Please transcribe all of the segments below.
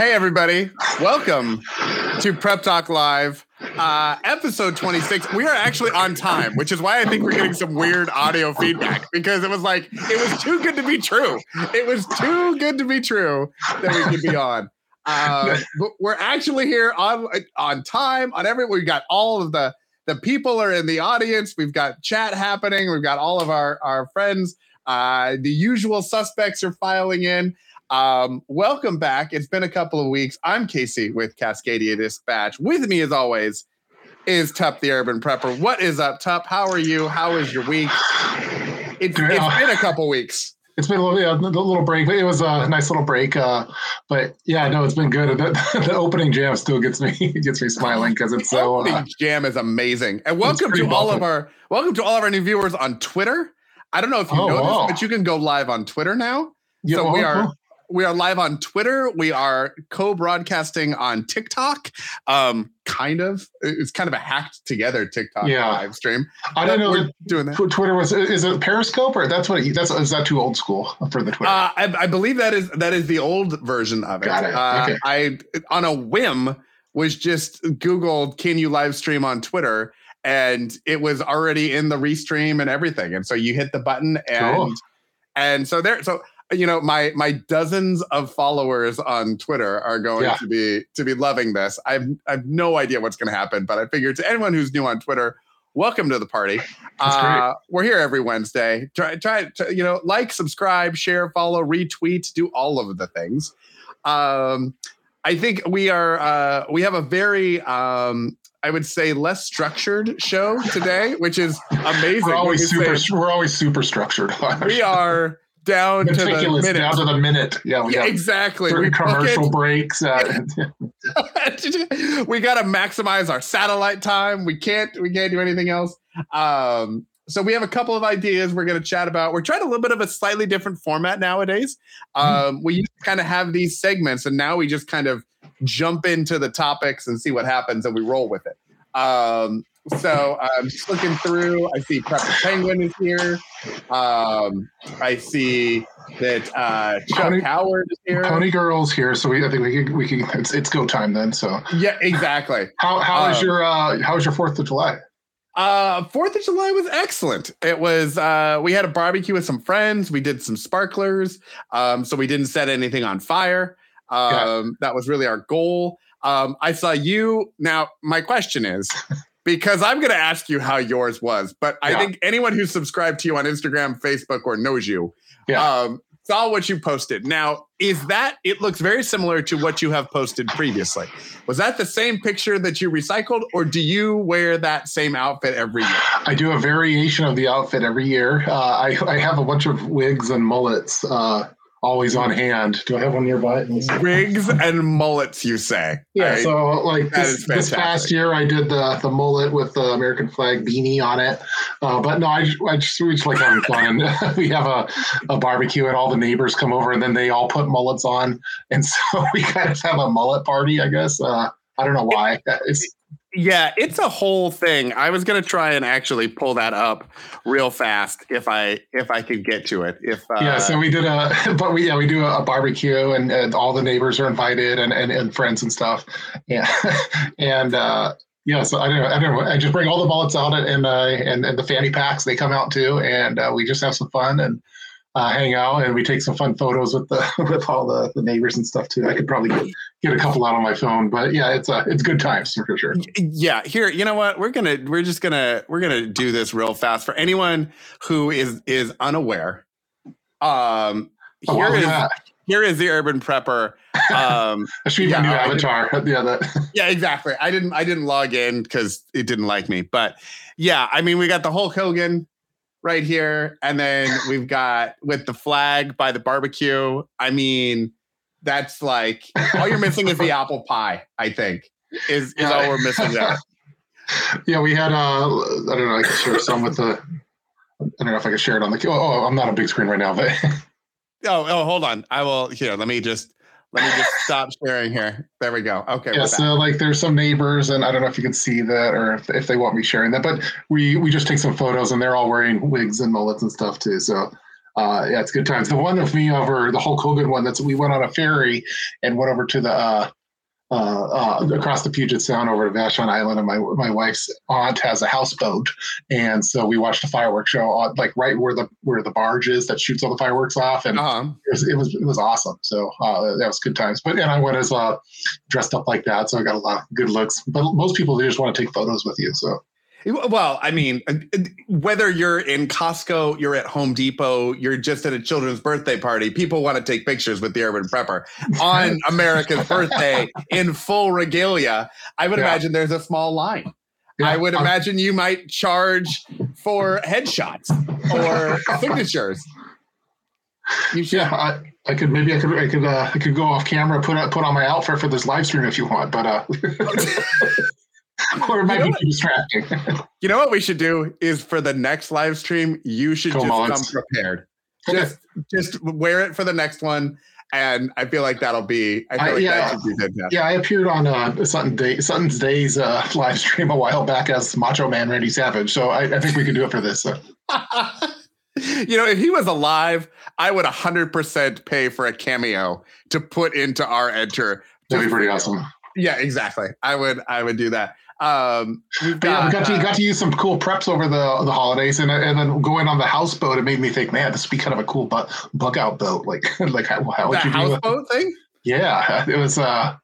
Hey, everybody. Welcome to Prep Talk Live, uh, episode 26. We are actually on time, which is why I think we're getting some weird audio feedback because it was like, it was too good to be true. It was too good to be true that we could be on. Uh, but we're actually here on on time, on every, we've got all of the, the people are in the audience. We've got chat happening. We've got all of our, our friends. Uh, the usual suspects are filing in. Um, welcome back. It's been a couple of weeks. I'm Casey with Cascadia Dispatch. With me, as always, is Tup the Urban Prepper. What is up, Tup? How are you? How is your week? It's, it's been a couple weeks. It's been a little, yeah, a little break. It was a nice little break, uh, but yeah, no, it's been good. The, the opening jam still gets me gets me smiling because it's so. Opening uh, jam is amazing, and welcome to all of our welcome to all of our new viewers on Twitter. I don't know if you oh, know wow. this, but you can go live on Twitter now. Yeah, so we are we are live on Twitter. We are co-broadcasting on TikTok. Um, kind of. It's kind of a hacked together TikTok yeah. live stream. I don't know. We're doing that. Twitter was is it Periscope or that's what that's is that too old school for the Twitter? Uh, I, I, believe that is that is the old version of it. Got it. Uh, okay. I on a whim was just Googled can you live stream on Twitter and it was already in the restream and everything. And so you hit the button and cool. and so there so you know my my dozens of followers on twitter are going yeah. to be to be loving this i've i've no idea what's going to happen but i figured to anyone who's new on twitter welcome to the party uh, we're here every wednesday try try to, you know like subscribe share follow retweet do all of the things um i think we are uh we have a very um I would say less structured show today, which is amazing. We're always super. We're always super structured. we are down to the minute. Down to the minute. Yeah, we yeah, exactly. We commercial breaks. Uh, we got to maximize our satellite time. We can't. We can't do anything else. Um, so we have a couple of ideas we're going to chat about. We're trying a little bit of a slightly different format nowadays. Mm-hmm. Um, we used to kind of have these segments, and now we just kind of jump into the topics and see what happens, and we roll with it. Um, so I'm just looking through. I see Prepper Penguin is here. Um, I see that uh, Chuck Pony, Howard is here. Pony Girl's here, so we I think we can we can it's, it's go time then. So yeah, exactly. How how um, is your uh, how was your Fourth of July? Uh, Fourth of July was excellent. It was uh, we had a barbecue with some friends. We did some sparklers. Um, so we didn't set anything on fire. Um, yeah. that was really our goal. Um, I saw you. Now, my question is because I'm going to ask you how yours was, but yeah. I think anyone who's subscribed to you on Instagram, Facebook, or knows you yeah. um, saw what you posted. Now, is that it looks very similar to what you have posted previously? Was that the same picture that you recycled, or do you wear that same outfit every year? I do a variation of the outfit every year. Uh, I, I, have a bunch of wigs and mullets. Uh, always on hand. Do I have one nearby? Wigs and mullets, you say? Yeah. Right? So like this, this, past year, I did the the mullet with the American flag beanie on it. Uh, but no, I just, I just we just like having fun. we have a, a barbecue and all the neighbors come over and then they all put mullets on, and so we kind of have a mullet party, I guess. Uh, I don't know why. It's yeah, it's a whole thing. I was gonna try and actually pull that up real fast if I if I could get to it. If uh, yeah, so we did a but we yeah we do a, barbecue and, and all the neighbors are invited and, and, and friends and stuff. Yeah, and uh, yeah, so I don't know. I don't know. I just bring all the bullets out and uh, and and the fanny packs they come out too, and uh, we just have some fun and uh, hang out and we take some fun photos with the with all the, the neighbors and stuff too. I could probably get, get a couple out on my phone, but yeah, it's uh, it's good times for sure. Yeah, here, you know what? We're gonna we're just gonna we're gonna do this real fast for anyone who is is unaware. Um, oh, here is here is the urban prepper. Um, I should yeah, new avatar. Yeah, that. yeah, exactly. I didn't I didn't log in because it didn't like me, but yeah, I mean, we got the Hulk Hogan right here. And then we've got with the flag by the barbecue. I mean, that's like all you're missing is the apple pie, I think, is, is all we're missing there. yeah, we had. Uh, I don't know. I can share some with the. I don't know if I can share it on the. Oh, oh I'm not on big screen right now, but. oh, oh, hold on. I will. Here, let me just. Let me just stop sharing here. There we go. Okay. Yeah. So like, there's some neighbors, and I don't know if you can see that, or if, if they want me sharing that, but we we just take some photos, and they're all wearing wigs and mullets and stuff too. So uh, yeah, it's good times. The one of me over the Hulk Hogan one that's we went on a ferry and went over to the uh, uh, uh, across the Puget Sound over to Vashon Island, and my my wife's aunt has a houseboat, and so we watched a fireworks show on, like right where the where the barge is that shoots all the fireworks off, and uh-huh. it, was, it was it was awesome. So uh, that was good times. But and I went as uh, dressed up like that, so I got a lot of good looks. But most people they just want to take photos with you, so well, I mean, uh, whether you're in Costco, you're at Home Depot, you're just at a children's birthday party, people want to take pictures with the urban prepper on America's birthday in full regalia. I would yeah. imagine there's a small line. Yeah. I would imagine you might charge for headshots or signatures. You should. Yeah, I, I could maybe I could I could uh, I could go off camera put put on my outfit for this live stream if you want, but uh or it might you know be too distracting. you know what we should do is for the next live stream, you should just come prepared. Just just wear it for the next one. And I feel like that'll be. I feel I, like yeah, that should be fantastic. Yeah, I appeared on uh, Sutton Day, Sutton's Days uh, live stream a while back as Macho Man Randy Savage. So I, I think we can do it for this. So. you know, if he was alive, I would 100% pay for a cameo to put into our enter. That'd be pretty awesome. Yeah, exactly. I would I would do that. Um, got, yeah, we got to uh, got to use some cool preps over the the holidays, and and then going on the houseboat, it made me think, man, this would be kind of a cool bu- bug out boat. Like like how, how would you do that houseboat thing? Yeah, it was. uh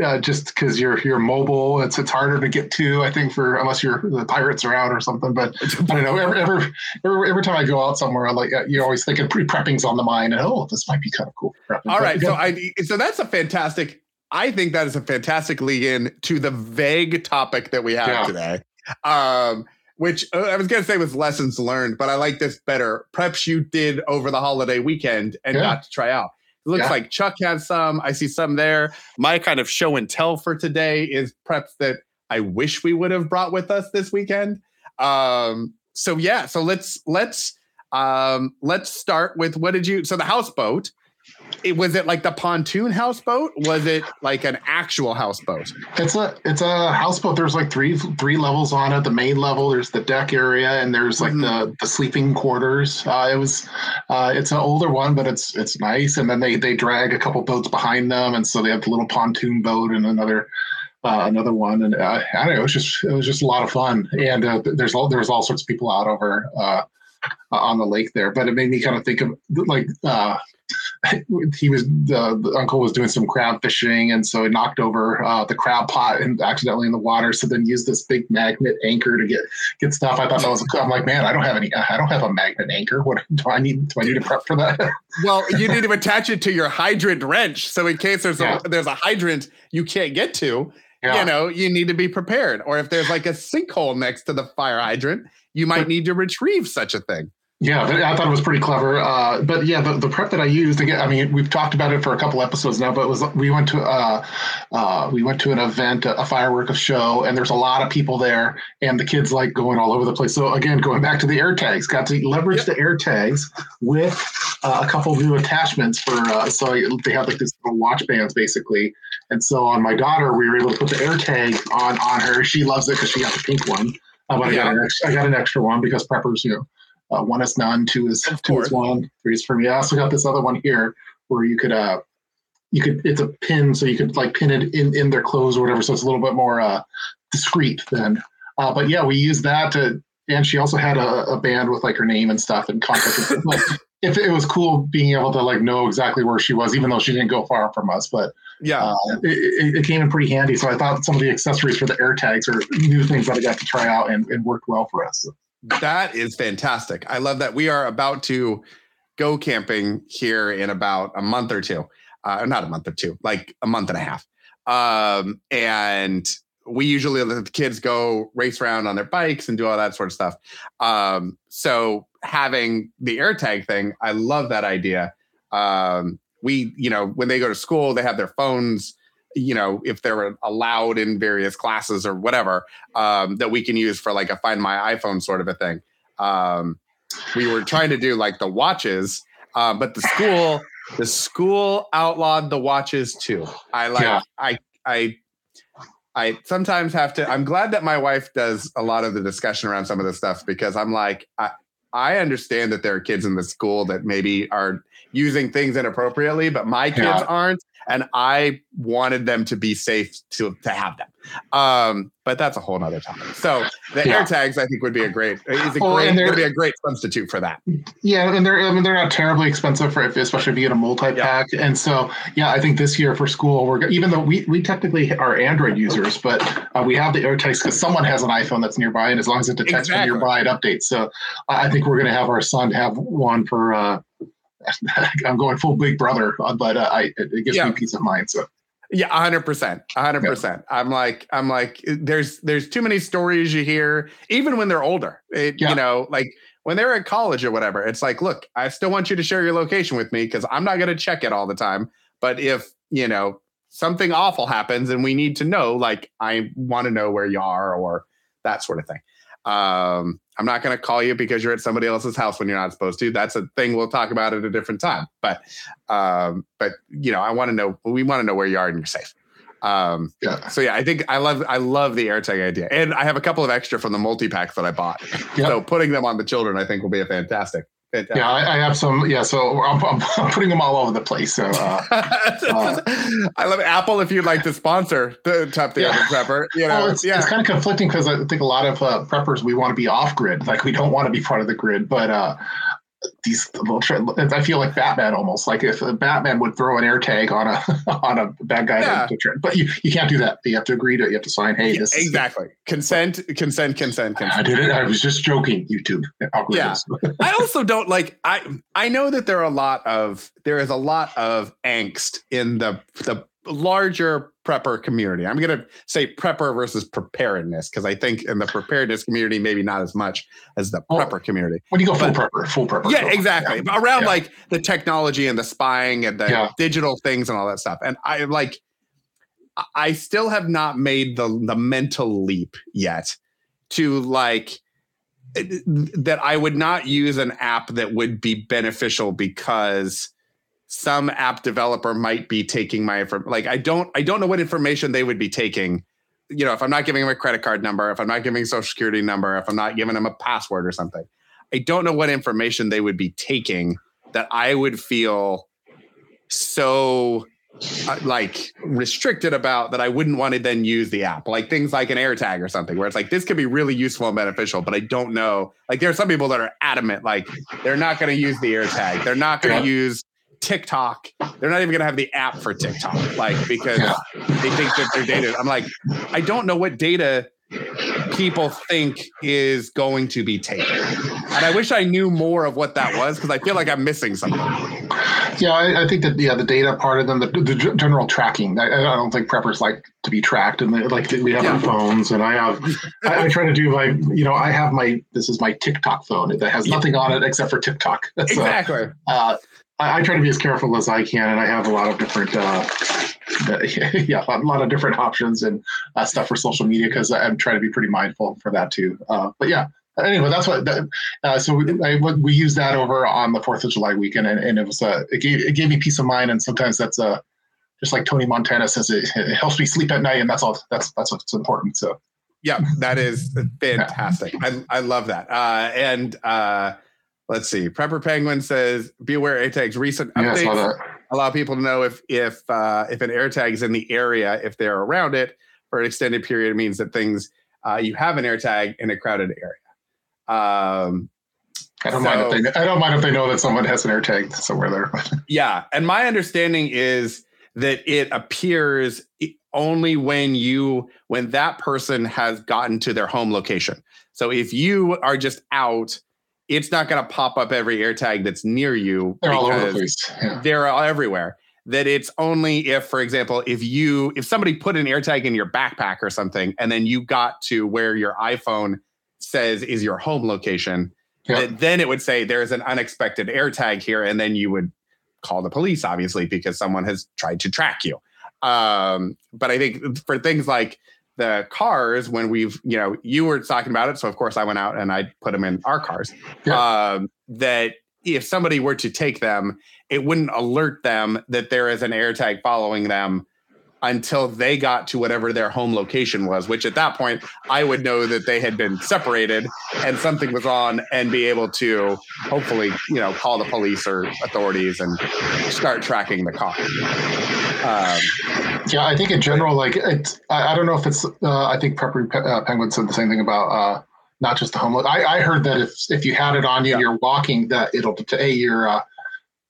yeah, just because you're you're mobile, it's it's harder to get to. I think for unless you're the pirates are out or something. But I don't know. Every every every, every time I go out somewhere, I like you're always thinking pre prepping's on the mind, and oh, this might be kind of cool. All right, so I so that's a fantastic I think that is a fantastic lead in to the vague topic that we have yeah. today. Um, which uh, I was going to say was lessons learned, but I like this better. Preps you did over the holiday weekend and yeah. got to try out. It looks yeah. like Chuck has some. I see some there. My kind of show and tell for today is preps that I wish we would have brought with us this weekend. Um, so yeah, so let's let's um, let's start with what did you? So the houseboat it, was it like the pontoon houseboat? Was it like an actual houseboat? It's a it's a houseboat. There's like three three levels on it. The main level, there's the deck area, and there's like mm-hmm. the the sleeping quarters. Uh, it was uh, it's an older one, but it's it's nice. And then they they drag a couple boats behind them, and so they have the little pontoon boat and another. Uh, another one, and uh, I don't know. It was just it was just a lot of fun, and uh, there's all there's all sorts of people out over uh, on the lake there. But it made me kind of think of like uh, he was the, the, uncle was doing some crab fishing, and so he knocked over uh, the crab pot and accidentally in the water. So then used this big magnet anchor to get get stuff. I thought that was. I'm like, man, I don't have any. I don't have a magnet anchor. What do I need? Do I need to prep for that? well, you need to attach it to your hydrant wrench, so in case there's yeah. a there's a hydrant you can't get to. Yeah. You know, you need to be prepared. Or if there's like a sinkhole next to the fire hydrant, you might need to retrieve such a thing. Yeah, I thought it was pretty clever. Uh, but yeah, the, the prep that I used again, I mean, we've talked about it for a couple episodes now, but it was we went to uh, uh, we went to an event, a, firework show, and there's a lot of people there, and the kids like going all over the place. So again, going back to the air tags, got to leverage yep. the air tags with uh, a couple new attachments for uh, so they have like this little watch bands basically. And so on my daughter, we were able to put the air tag on on her. She loves it because she got the pink one. Uh, but yeah. I got an extra, I got an extra one because preppers, you know uh, one is none, two is two is one, three is for me. I also got this other one here where you could uh you could it's a pin so you could like pin it in in their clothes or whatever, so it's a little bit more uh discreet then. Uh, but yeah, we used that to and she also had a, a band with like her name and stuff and contact. like, if it was cool being able to like know exactly where she was, even though she didn't go far from us, but yeah, uh, it, it, came in pretty handy. So I thought some of the accessories for the air tags are new things that I got to try out and, and worked well for us. That is fantastic. I love that we are about to go camping here in about a month or two. Uh, not a month or two, like a month and a half. Um, and we usually let the kids go race around on their bikes and do all that sort of stuff. Um, so having the AirTag thing, I love that idea. Um, we, you know, when they go to school, they have their phones you know, if they're allowed in various classes or whatever, um, that we can use for like a find my iPhone sort of a thing. Um, we were trying to do like the watches, uh, but the school, the school outlawed the watches too. I like, yeah. I, I, I sometimes have to. I'm glad that my wife does a lot of the discussion around some of this stuff because I'm like, I, I understand that there are kids in the school that maybe are using things inappropriately, but my kids yeah. aren't and I wanted them to be safe to to have them. Um, but that's a whole nother topic. So the yeah. AirTags, I think, would be a great is a well, great be a great substitute for that. Yeah, and they're I mean they're not terribly expensive for if, especially if you get a multi pack. Yeah. And so yeah, I think this year for school we're even though we we technically are Android users, but uh, we have the AirTags because someone has an iPhone that's nearby, and as long as it detects exactly. from nearby, it updates. So I think we're going to have our son have one for. Uh, I'm going full Big Brother, uh, but uh, I it gives yeah. me peace of mind. So. Yeah, hundred percent, hundred percent. I'm like, I'm like, there's there's too many stories you hear, even when they're older. It, yeah. You know, like when they're at college or whatever. It's like, look, I still want you to share your location with me because I'm not going to check it all the time. But if you know something awful happens and we need to know, like, I want to know where you are or that sort of thing. Um, I'm not going to call you because you're at somebody else's house when you're not supposed to. That's a thing we'll talk about at a different time. But, um, but you know, I want to know. We want to know where you are and you're safe. Um, yeah. So yeah, I think I love I love the AirTag idea, and I have a couple of extra from the multi packs that I bought. Yep. So putting them on the children, I think, will be a fantastic. Fantastic. Yeah, I, I, have some. Yeah, so I'm, I'm, I'm, putting them all over the place. So uh, uh, I love Apple. If you'd like to sponsor the Top the yeah. Prepper, you know, well, it's, yeah. it's kind of conflicting because I think a lot of uh, preppers we want to be off grid, like we don't want to be part of the grid, but uh, these little I feel like Batman almost like if Batman would throw an air tag on a on a bad guy yeah. to, to but you, you can't do that. You have to agree to it. You have to sign hey this exactly. Consent consent consent consent I did it I was just joking YouTube. Yeah. I also don't like I I know that there are a lot of there is a lot of angst in the the larger prepper community. I'm going to say prepper versus preparedness because I think in the preparedness community, maybe not as much as the prepper well, community. When you go full but, prepper, full prepper. Yeah, exactly. Yeah. Around yeah. like the technology and the spying and the yeah. digital things and all that stuff. And I like, I still have not made the the mental leap yet to like eh, that I would not use an app that would be beneficial because some app developer might be taking my like I don't I don't know what information they would be taking. You know, if I'm not giving them a credit card number, if I'm not giving social security number, if I'm not giving them a password or something, I don't know what information they would be taking that I would feel so uh, like restricted about that I wouldn't want to then use the app. Like things like an AirTag or something, where it's like this could be really useful and beneficial, but I don't know. Like there are some people that are adamant, like they're not going to use the AirTag, they're not going to use TikTok. They're not even going to have the app for TikTok, like because they think that their data. I'm like, I don't know what data people think is going to be taken, and I wish I knew more of what that was because I feel like I'm missing something. Yeah, I, I, think that yeah, the data part of them, the, the general tracking. I, I, don't think preppers like to be tracked, and they, like we have yeah. our phones, and I have. I, I, try to do my, you know, I have my. This is my TikTok phone that has nothing on it except for TikTok. So, exactly. Uh, I, I, try to be as careful as I can, and I have a lot of different, uh, yeah, a lot of different options and uh, stuff for social media because I'm trying to be pretty mindful for that too. Uh, but yeah, anyway, that's what. Uh, so we, I, we used that over on the Fourth of July weekend, and, and it was uh, it gave it gave me peace of mind. And sometimes that's uh, just like Tony Montana says, it, it helps me sleep at night, and that's all. That's that's what's important. So. Yeah, that is fantastic. I, I love that. Uh, and uh, Let's see. Prepper Penguin says, "Be aware AirTags recent updates allow people to know if if uh, if an AirTag is in the area, if they're around it for an extended period. It means that things uh, you have an AirTag in a crowded area." Um, I don't so, mind if they. I don't mind if they know that someone has an AirTag somewhere there. yeah, and my understanding is that it appears only when you when that person has gotten to their home location. So if you are just out it's not going to pop up every AirTag that's near you. They're all over the place. Yeah. They're all everywhere. That it's only if, for example, if you if somebody put an AirTag in your backpack or something, and then you got to where your iPhone says is your home location, that then it would say there's an unexpected AirTag here, and then you would call the police, obviously, because someone has tried to track you. Um, but I think for things like the cars, when we've, you know, you were talking about it. So of course I went out and I put them in our cars. Yeah. Um, that if somebody were to take them, it wouldn't alert them that there is an AirTag following them until they got to whatever their home location was, which at that point I would know that they had been separated and something was on and be able to hopefully, you know, call the police or authorities and start tracking the car. Um, yeah, I think in general, like it's, I, I don't know if it's, uh, I think Prepper uh, Penguin said the same thing about, uh, not just the homeless. I, I heard that if, if you had it on you, yeah. you're walking that it'll, hey, you're, uh,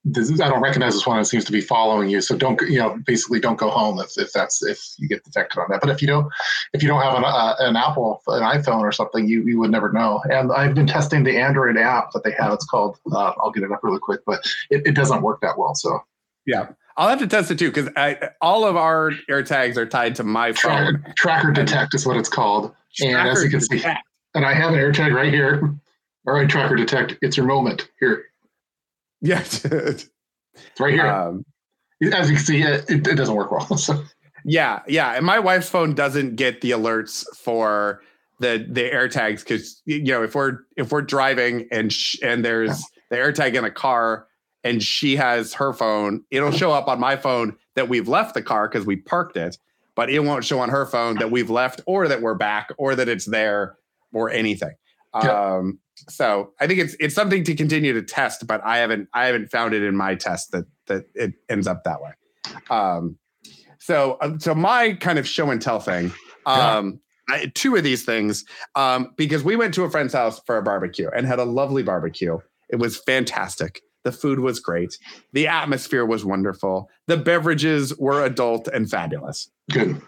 this is, I don't recognize this one. It seems to be following you. So don't, you know, basically don't go home if, if that's, if you get detected on that. But if you don't, if you don't have an, uh, an Apple, an iPhone or something, you, you would never know. And I've been testing the Android app that they have. It's called, uh, I'll get it up really quick, but it, it doesn't work that well. So yeah. I'll have to test it too because all of our AirTags are tied to my phone. Tracker, tracker detect is what it's called. Tracker and as you can detect. see, and I have an AirTag right here. All right, tracker detect. It's your moment here. Yes, it's right here. Um, As you can see, it, it, doesn't work well. So. Yeah, yeah, and my wife's phone doesn't get the alerts for the the AirTags because you know if we're if we're driving and sh- and there's the AirTag in a car and she has her phone, it'll show up on my phone that we've left the car because we parked it, but it won't show on her phone that we've left or that we're back or that it's there or anything. Um, so I think it's it's something to continue to test, but I haven't I haven't found it in my test that that it ends up that way. Um, so uh, so my kind of show and tell thing. Um. I, two of these things um, because we went to a friend's house for a barbecue and had a lovely barbecue. It was fantastic. The food was great. The atmosphere was wonderful. The beverages were adult and fabulous. Good.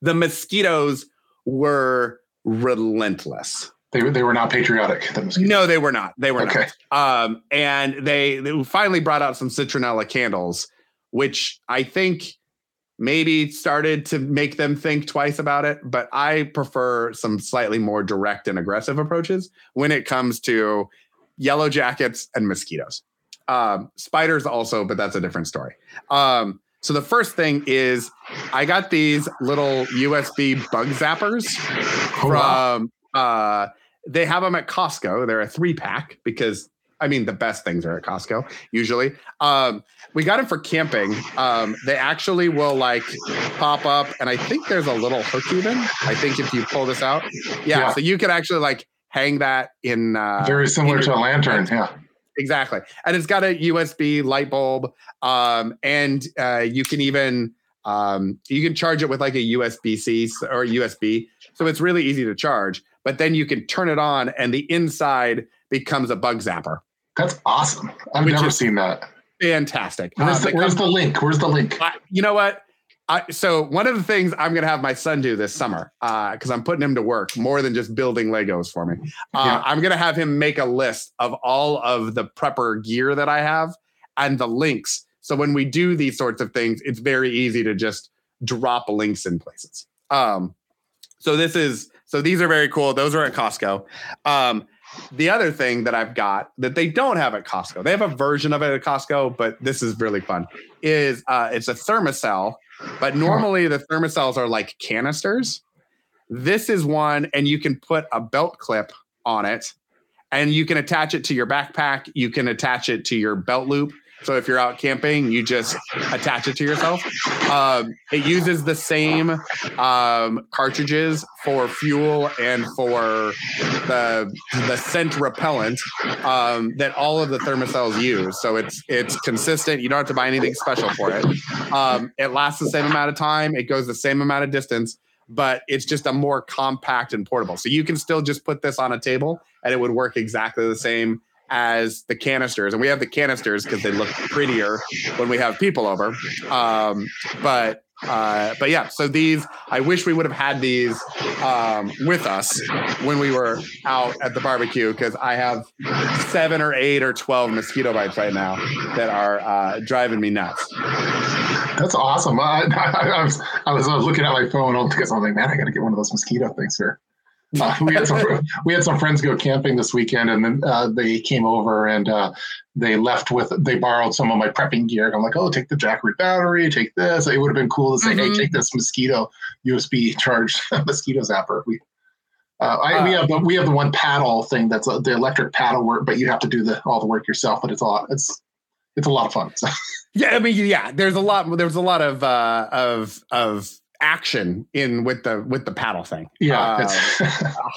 The mosquitoes were relentless. They, they were not patriotic. no, they were not. They were okay. not. Um, and they, they finally brought out some citronella candles, which I think maybe started to make them think twice about it. But I prefer some slightly more direct and aggressive approaches when it comes to yellow jackets and mosquitoes. Um, spiders also, but that's a different story. Um, so the first thing is I got these little USB bug zappers oh, from uh, they have them at Costco. They're a three pack because I mean the best things are at Costco usually. Um, we got them for camping. Um, they actually will like pop up, and I think there's a little hook even. I think if you pull this out, yeah, yeah. so you could actually like hang that in. Uh, Very similar in to a lantern, yeah. Exactly, and it's got a USB light bulb, um, and uh, you can even um, you can charge it with like a USB C or USB, so it's really easy to charge but then you can turn it on and the inside becomes a bug zapper. That's awesome. I've never seen that. Fantastic. Where's, the, where's the, link? Where's the link? you know what? I, so one of the things I'm going to have my son do this summer, because uh, I'm putting him to work more than just building Legos for me. Uh, yeah. I'm going to have him make a list of all of the prepper gear that I have and the links. So when we do these sorts of things, it's very easy to just drop links in places. Um, so this is so these are very cool. Those are at Costco. Um, the other thing that I've got that they don't have at Costco, they have a version of it at Costco, but this is really fun. Is uh, it's a Thermacell, but normally the Thermacells are like canisters. This is one, and you can put a belt clip on it, and you can attach it to your backpack. You can attach it to your belt loop. So if you're out camping, you just attach it to yourself. Um, it uses the same um, cartridges for fuel and for the the scent repellent um, that all of the Thermacells use. So it's it's consistent. You don't have to buy anything special for it. Um, it lasts the same amount of time. It goes the same amount of distance, but it's just a more compact and portable. So you can still just put this on a table and it would work exactly the same as the canisters, and we have the canisters because they look prettier when we have people over. Um, but uh, but yeah, so these I wish we would have had these um, with us when we were out at the barbecue because I have seven or eight or twelve mosquito bites right now that are uh, driving me nuts. That's awesome. I, I, I, was I was looking at my phone because I'm like, man, I got to get one of those mosquito things here. Uh, we had some we had some friends go camping this weekend, and then uh, they came over and uh, they left with they borrowed some of my prepping gear. I'm like, oh, take the Jackery battery, take this. It would have been cool to say, mm-hmm. hey, take this mosquito USB charged mosquito zapper. We uh, I, we uh, have the we have the one paddle thing that's a, the electric paddle work, but you have to do the all the work yourself. But it's a lot. It's it's a lot of fun. So. Yeah, I mean, yeah. There's a lot. There's a lot of uh, of of action in with the with the paddle thing. Yeah,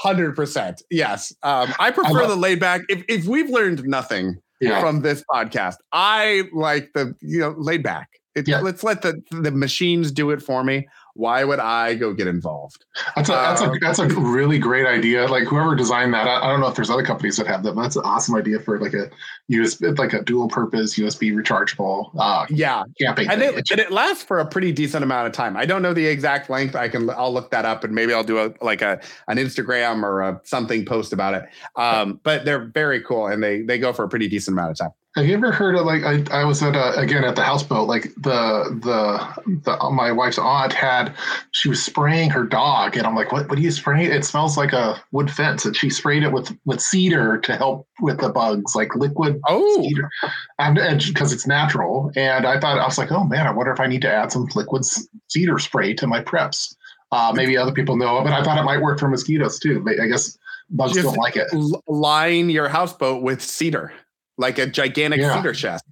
hundred percent. Yes, um, I prefer the laid back. If if we've learned nothing yeah. from this podcast, I like the you know laid back. It, yeah. Let's let the the machines do it for me why would I go get involved? That's a that's a um, that's a really great idea. Like whoever designed that, I, I, don't know if there's other companies that have them. That's an awesome idea for like a USB, like a dual purpose USB rechargeable. Uh, yeah, camping, and it, and it lasts for a pretty decent amount of time. I don't know the exact length. I can I'll look that up and maybe I'll do a like a an Instagram or a something post about it. Um, but they're very cool and they they go for a pretty decent amount of time. Have you ever heard of like I, I was at a, again at the houseboat like the, the the my wife's aunt had she was spraying her dog and I'm like what what do you spray? It smells like a wood fence and she sprayed it with with cedar to help with the bugs like liquid oh. cedar. And because it's natural and I thought I was like oh man I wonder if I need to add some liquid cedar spray to my preps. Uh, maybe other people know but I thought it might work for mosquitoes too. I guess bugs Just don't like it. line your houseboat with cedar like a gigantic yeah. cedar chest.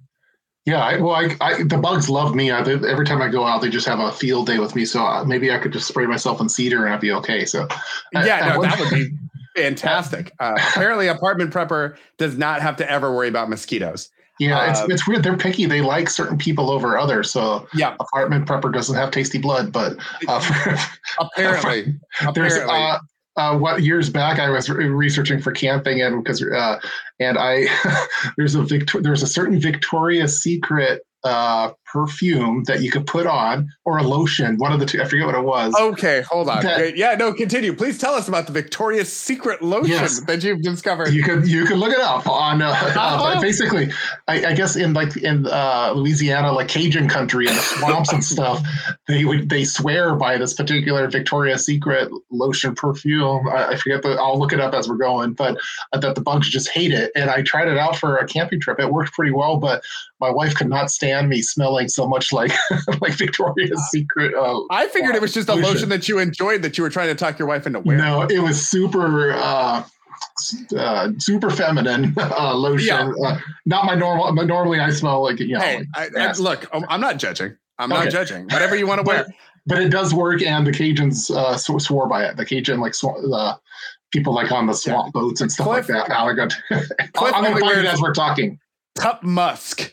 Yeah, I, well, I, I, the bugs love me. I, every time I go out, they just have a field day with me. So uh, maybe I could just spray myself in cedar and I'd be okay. So yeah, no, that would be fantastic. Uh, apparently, apartment prepper does not have to ever worry about mosquitoes. Yeah, it's, uh, it's weird. They're picky. They like certain people over others. So yeah, apartment prepper doesn't have tasty blood, but uh, for, apparently, for, there's apparently. Uh, uh, what years back I was re- researching for camping and because uh, and I there's a Victor- there's a certain Victoria's Secret uh, perfume that you could put on or a lotion, one of the two. I forget what it was. Okay, hold on. That, yeah, no, continue. Please tell us about the Victoria's Secret lotion yes, that you've discovered. You could you could look it up on uh, uh, basically. I, I, guess in like in uh, Louisiana, like Cajun country and the swamps and stuff, they would they swear by this particular Victoria's Secret lotion perfume. I, I forget the. I'll look it up as we're going, but uh, that the bugs just hate it. And I tried it out for a camping trip. It worked pretty well, but my wife could not stand me smelling so much like like Victoria's Secret. Uh, I figured uh, it was just a lotion. lotion. that you enjoyed that you were trying to talk your wife into wearing. No, it was super. Uh, uh, super feminine uh, lotion. Yeah. Uh, not my normal. But normally, I smell like you know. Hey, like I, I, look, I'm not judging. I'm okay. not judging. Whatever you want to wear. But, it does work, and the Cajuns uh, swore by it. The Cajun like sw- uh, people like on the swamp yeah. boats and stuff Cliff, like that. Alligator. I'm going to find it as we're talking. Tup musk.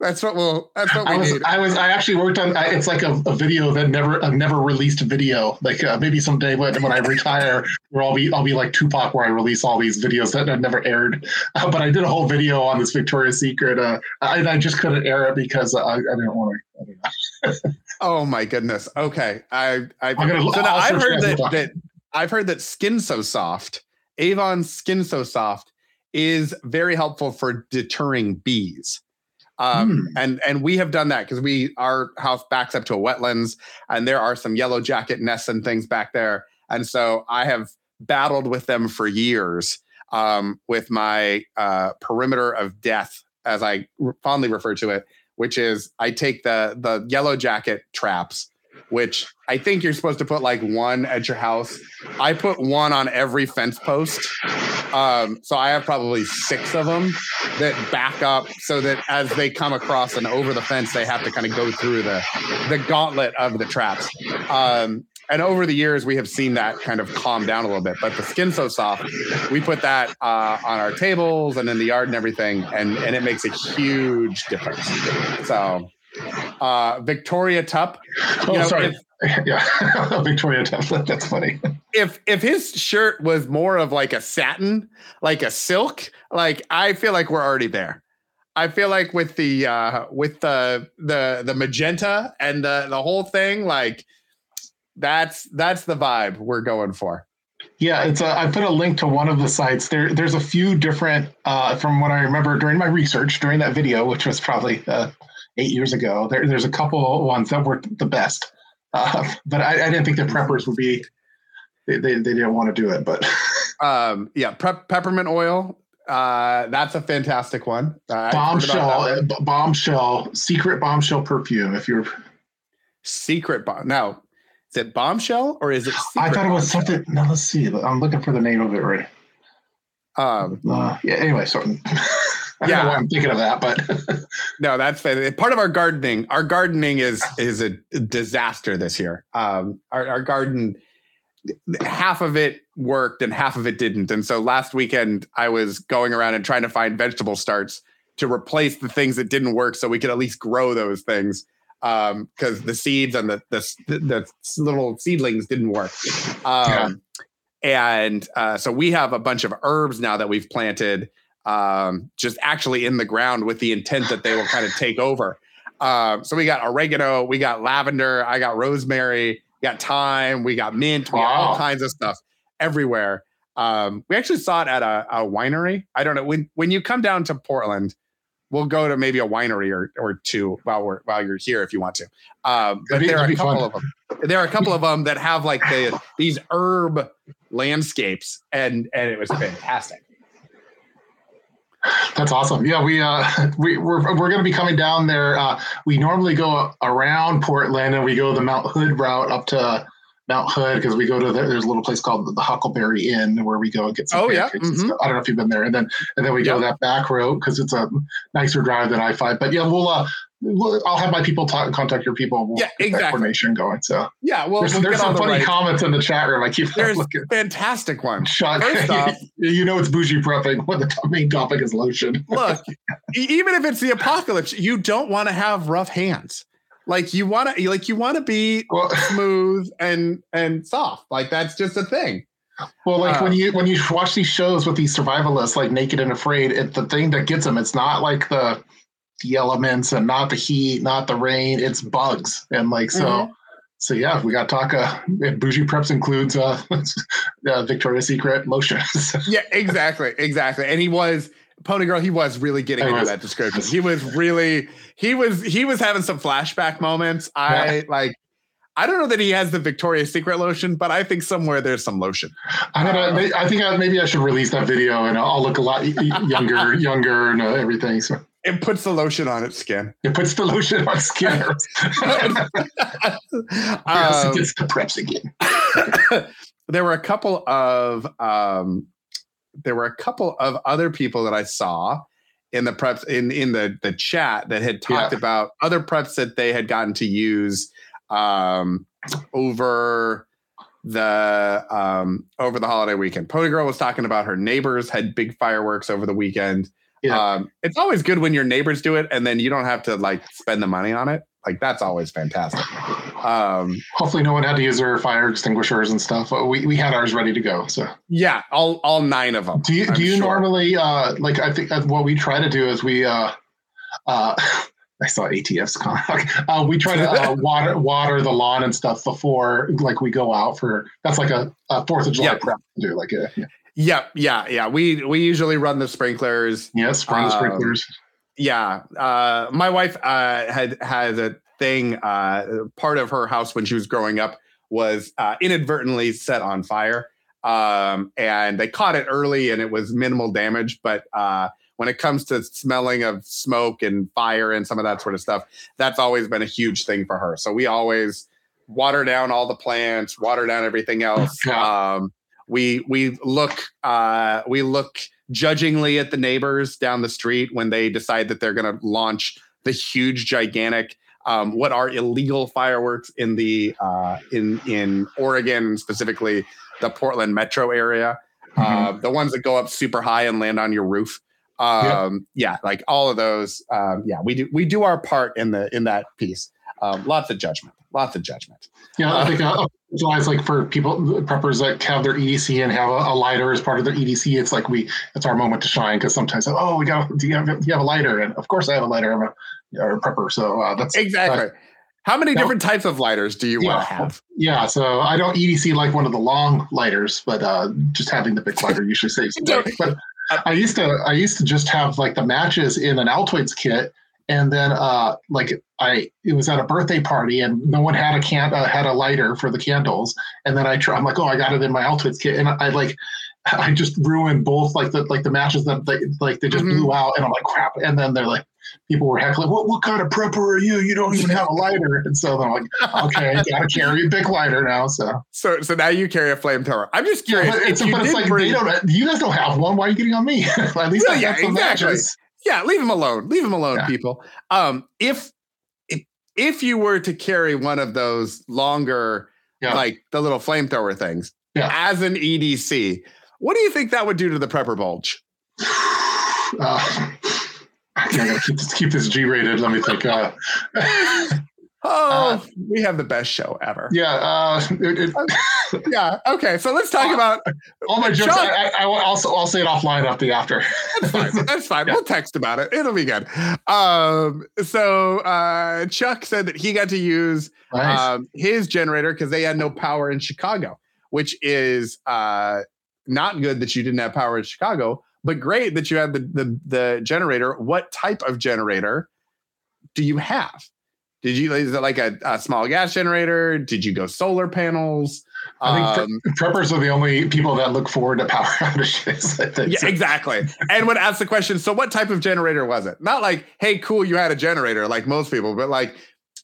That's what we'll. That's what we I was, need. I was. I actually worked on. It's like a, a video that never, a never released video. Like uh, maybe someday when, when I retire, where I'll be, I'll be like Tupac, where I release all these videos that have never aired. Uh, but I did a whole video on this Victoria's Secret, uh, and I just couldn't air it because I, I didn't want to. oh my goodness. Okay, I, I. Gonna, so now I've heard that, that I've heard that Skin So Soft, Avon Skin So Soft, is very helpful for deterring bees. Um, mm. and and we have done that because we our house backs up to a wetlands and there are some yellow jacket nests and things back there. And so I have battled with them for years um, with my uh, perimeter of death, as I fondly refer to it, which is I take the the yellow jacket traps which I think you're supposed to put like one at your house. I put one on every fence post. Um, so I have probably six of them that back up so that as they come across and over the fence, they have to kind of go through the the gauntlet of the traps. Um, and over the years, we have seen that kind of calm down a little bit. But the skin so soft, we put that uh, on our tables and in the yard and everything, and and it makes a huge difference. So uh, Victoria Tup. Oh, know, sorry. If, yeah, Victoria Tup. That's funny. If if his shirt was more of like a satin, like a silk, like I feel like we're already there. I feel like with the uh, with the the the magenta and the the whole thing, like that's that's the vibe we're going for. Yeah, it's a, I put a link to one of the sites. There, there's a few different, uh, from what I remember during my research during that video, which was probably uh, eight years ago. There, there's a couple ones that were the best, uh, but I, I, didn't think the preppers would be they, they, they didn't want to do it, but um, yeah, prep, peppermint oil. Uh, that's a fantastic one. Uh, bombshell, bombshell, secret bombshell perfume. If you're secret bomb, now is it bombshell or is it? I thought it was bombshell? something. No, let's see. I'm looking for the name of it right. Um, uh, yeah. Anyway, so I don't yeah. know why I'm thinking of that, but no, that's part of our gardening. Our gardening is is a disaster this year. Um, our, our garden, half of it worked and half of it didn't. And so last weekend, I was going around and trying to find vegetable starts to replace the things that didn't work, so we could at least grow those things. Because um, the seeds and the, the, the little seedlings didn't work. Um, yeah. And uh, so we have a bunch of herbs now that we've planted um, just actually in the ground with the intent that they will kind of take over. Um, so we got oregano, we got lavender, I got rosemary, we got thyme, we got mint, we got all kinds of stuff everywhere. Um, we actually saw it at a, a, winery. I don't know when when you come down to Portland, we'll go to maybe a winery or or two while we're while you're here if you want to. Um, but there are a couple fun. of them. There are a couple of them that have like the these herb landscapes, and and it was fantastic. That's awesome. Yeah, we uh we we're we're going to be coming down there. Uh, we normally go around Portland and we go the Mount Hood route up to Mount Hood because we go to the, there's a little place called the Huckleberry Inn where we go and get some oh, yeah. Mm-hmm. I don't know if you've been there, and then and then we yep. go that back road because it's a nicer drive than I five. But yeah, we'll uh well, I'll have my people talk, contact your people. We'll yeah, exactly. coordination going. So yeah, well, there's, we'll there's some funny right. comments in the chat room. I keep there's looking. fantastic ones. Shot. First off, you know it's bougie prepping when the main topic is lotion. look, even if it's the apocalypse, you don't want to have rough hands. Like you want to, like you want to be well, smooth and and soft. Like that's just a thing. Well, like uh, when you when you watch these shows with these survivalists, like Naked and Afraid, it, the thing that gets them, it's not like the the elements and not the heat, not the rain. It's bugs and like so. Mm-hmm. So yeah, we got to talk. Uh, bougie preps includes uh, uh Victoria's Secret lotion. yeah, exactly, exactly. And he was Pony Girl. He was really getting into that description. He was really he was he was having some flashback moments. I yeah. like. I don't know that he has the Victoria's Secret lotion, but I think somewhere there's some lotion. I don't know. I think I, maybe I should release that video, and I'll look a lot younger, younger, and uh, everything. So it puts the lotion on its skin. It puts the lotion on skin. um, gets the preps again. there were a couple of um, there were a couple of other people that I saw in the preps in in the the chat that had talked yeah. about other preps that they had gotten to use um, over the um, over the holiday weekend. Pony Girl was talking about her neighbors had big fireworks over the weekend. Yeah. Um, it's always good when your neighbors do it and then you don't have to like spend the money on it. Like that's always fantastic. Um, Hopefully, no one had to use their fire extinguishers and stuff. We, we had ours ready to go. So yeah, all all nine of them. Do you I'm do you sure. normally uh, like? I think what we try to do is we. Uh, uh, I saw ATF's comment. uh, we try to uh, water water the lawn and stuff before like we go out for that's like a, Fourth of July yep. prep to do like a, yeah. Yep. Yeah. Yeah. We we usually run the sprinklers. Yes, run the sprinklers. Um, yeah. Uh, my wife uh, had had a thing. Uh, part of her house when she was growing up was uh, inadvertently set on fire, um, and they caught it early, and it was minimal damage. But uh, when it comes to smelling of smoke and fire and some of that sort of stuff, that's always been a huge thing for her. So we always water down all the plants, water down everything else. Yeah. Um, we we look uh, we look judgingly at the neighbors down the street when they decide that they're going to launch the huge, gigantic, um, what are illegal fireworks in the uh, in in Oregon, specifically the Portland metro area. Mm-hmm. Uh, the ones that go up super high and land on your roof. Um, yep. Yeah, like all of those. Um, yeah, we do we do our part in the in that piece. Um, lots of judgment. Lots of judgment. Yeah, I think uh, July is like for people preppers that have their EDC and have a, a, lighter as part of their EDC. It's like we it's our moment to shine because sometimes oh we got do you have do you have a lighter and of course I have a lighter I'm a, or a prepper so uh, that's exactly. Uh, how many different types of lighters do you yeah, want to have? Yeah, so I don't EDC like one of the long lighters, but uh, just having the big lighter usually saves. but I used to I used to just have like the matches in an Altoids kit and then uh, like I it was at a birthday party and no one had a can uh, had a lighter for the candles, and then I try, I'm like, oh, I got it in my Altoids kit, and I, like I just ruined both like the like the matches that they, like they just mm-hmm. blew out, and I'm like crap. And then they're like, people were heckling, "What what kind of prepper are you? You don't even have a lighter." And so I'm like, okay, I gotta carry a big lighter now. So so so now you carry a flamethrower. I'm just curious. Yeah, but it's, but it's like bring... don't, you guys don't have one. Why are you getting on me? At least yeah, I yeah, exactly. Yeah, leave him alone. Leave him alone, yeah. people. Um, if, if if you were to carry one of those longer, yeah. like the little flamethrower things, yeah. as an EDC, what do you think that would do to the prepper bulge? Uh, I gotta keep this, keep this G rated. Let me think. Uh, oh, uh, we have the best show ever. Yeah. Uh, it, it, yeah. Okay. So let's talk about all my jokes. I, I, will also I'll say it offline after the after. That's fine. That's fine. Yeah. We'll text about it. It'll be good. Um, so uh, Chuck said that he got to use nice. um, his generator because they had no power in Chicago, which is uh, not good that you didn't have power in Chicago, but great that you had the, the, the generator. What type of generator do you have? Did you is it like a, a small gas generator? Did you go solar panels? I think um, preppers are the only people that look forward to power outages. yeah, exactly. and when asked the question, so what type of generator was it? Not like, hey, cool, you had a generator, like most people, but like,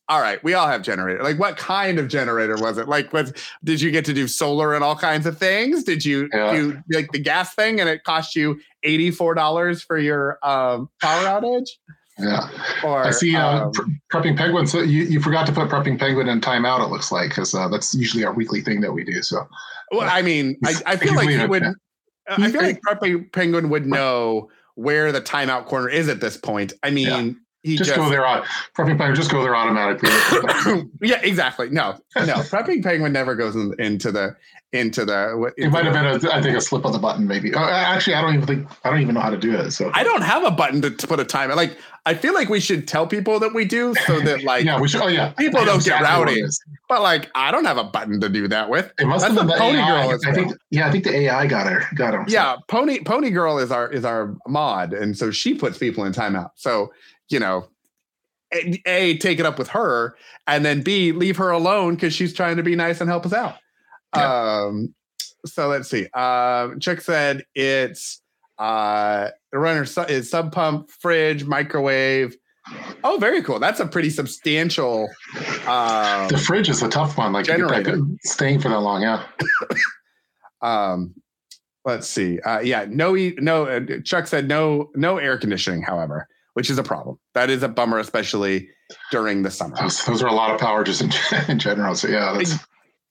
all right, we all have generator. Like, what kind of generator was it? Like, was did you get to do solar and all kinds of things? Did you yeah. do like the gas thing and it cost you eighty four dollars for your um, power outage? Yeah. Or, I see uh, um, prepping penguin. So you, you forgot to put prepping penguin in timeout. It looks like because uh, that's usually our weekly thing that we do. So. Well, I mean, I, I feel like he would. Yeah. I feel like prepping penguin would know where the timeout corner is at this point. I mean, just, just go there on prepping penguin. Just go there automatically. yeah, exactly. No, no, prepping penguin never goes in, into the into the. Into it might have been, a, I think, a slip on the button. Maybe. Uh, actually, I don't even think I don't even know how to do it. So I don't have a button to, to put a timer. Like I feel like we should tell people that we do, so that like yeah, we should. Oh yeah, people don't exactly get rowdy. But like, I don't have a button to do that with. It must That's have been the Pony AI. Girl. I think. Yeah, I think the AI got her. Got him. Yeah, Pony Pony Girl is our is our mod, and so she puts people in timeout. So you know a take it up with her and then b leave her alone because she's trying to be nice and help us out. Yeah. um so let's see. Um chuck said it's uh the runner su- is sump pump fridge microwave. Oh very cool. That's a pretty substantial um the fridge is a tough one like staying for that long yeah. Um let's see. Uh yeah no no uh, chuck said no no air conditioning however which is a problem. That is a bummer, especially during the summer. Those, those are a lot of power just in, in general. So yeah, that's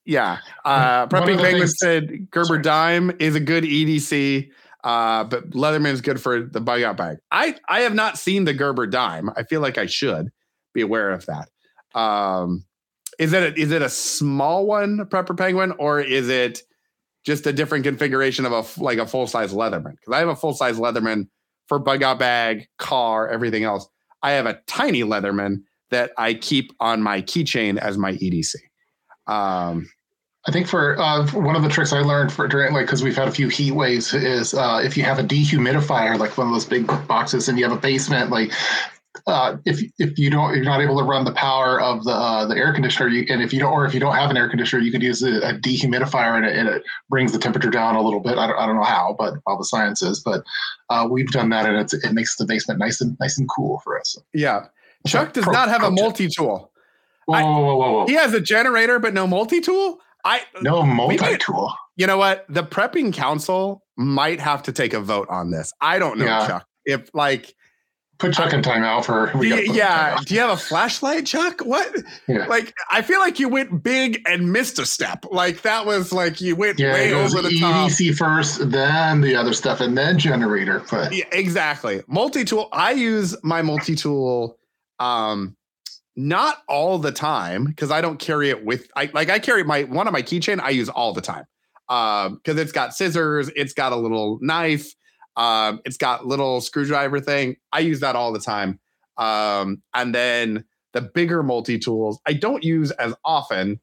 yeah. Uh, Prepping Penguin said Gerber Sorry. Dime is a good EDC, uh, but Leatherman is good for the bug out bag. I I have not seen the Gerber Dime. I feel like I should be aware of that. Um, is it a, is it a small one, Prepper Penguin, or is it just a different configuration of a like a full size Leatherman? Because I have a full size Leatherman for bug out bag, car, everything else. I have a tiny Leatherman that I keep on my keychain as my EDC. Um, I think for uh, one of the tricks I learned for during like because we've had a few heat waves is uh, if you have a dehumidifier like one of those big boxes and you have a basement like uh, if if you don't you're not able to run the power of the uh, the air conditioner you, and if you don't or if you don't have an air conditioner you could use a, a dehumidifier and it, and it, brings the temperature down a little bit. I don't, I don't know how but all the science is but uh, we've done that and it's, it makes the basement nice and nice and cool for us. Yeah. Chuck does pro, not have a multi-tool. Whoa, whoa, whoa, whoa, whoa. he has a generator but no multi-tool? I no multi-tool. You know what? The prepping council might have to take a vote on this. I don't know yeah. Chuck. If like Put Chuck in timeout for. yeah. Do you have a flashlight, Chuck? What? Yeah. Like, I feel like you went big and missed a step. Like that was like you went yeah, way over the top. EDC first, then the other stuff, and then generator. But yeah, exactly. Multi tool. I use my multi tool. Um, not all the time because I don't carry it with. I like I carry my one of my keychain. I use all the time um because it's got scissors. It's got a little knife um, it's got little screwdriver thing. I use that all the time. Um, and then the bigger multi tools I don't use as often,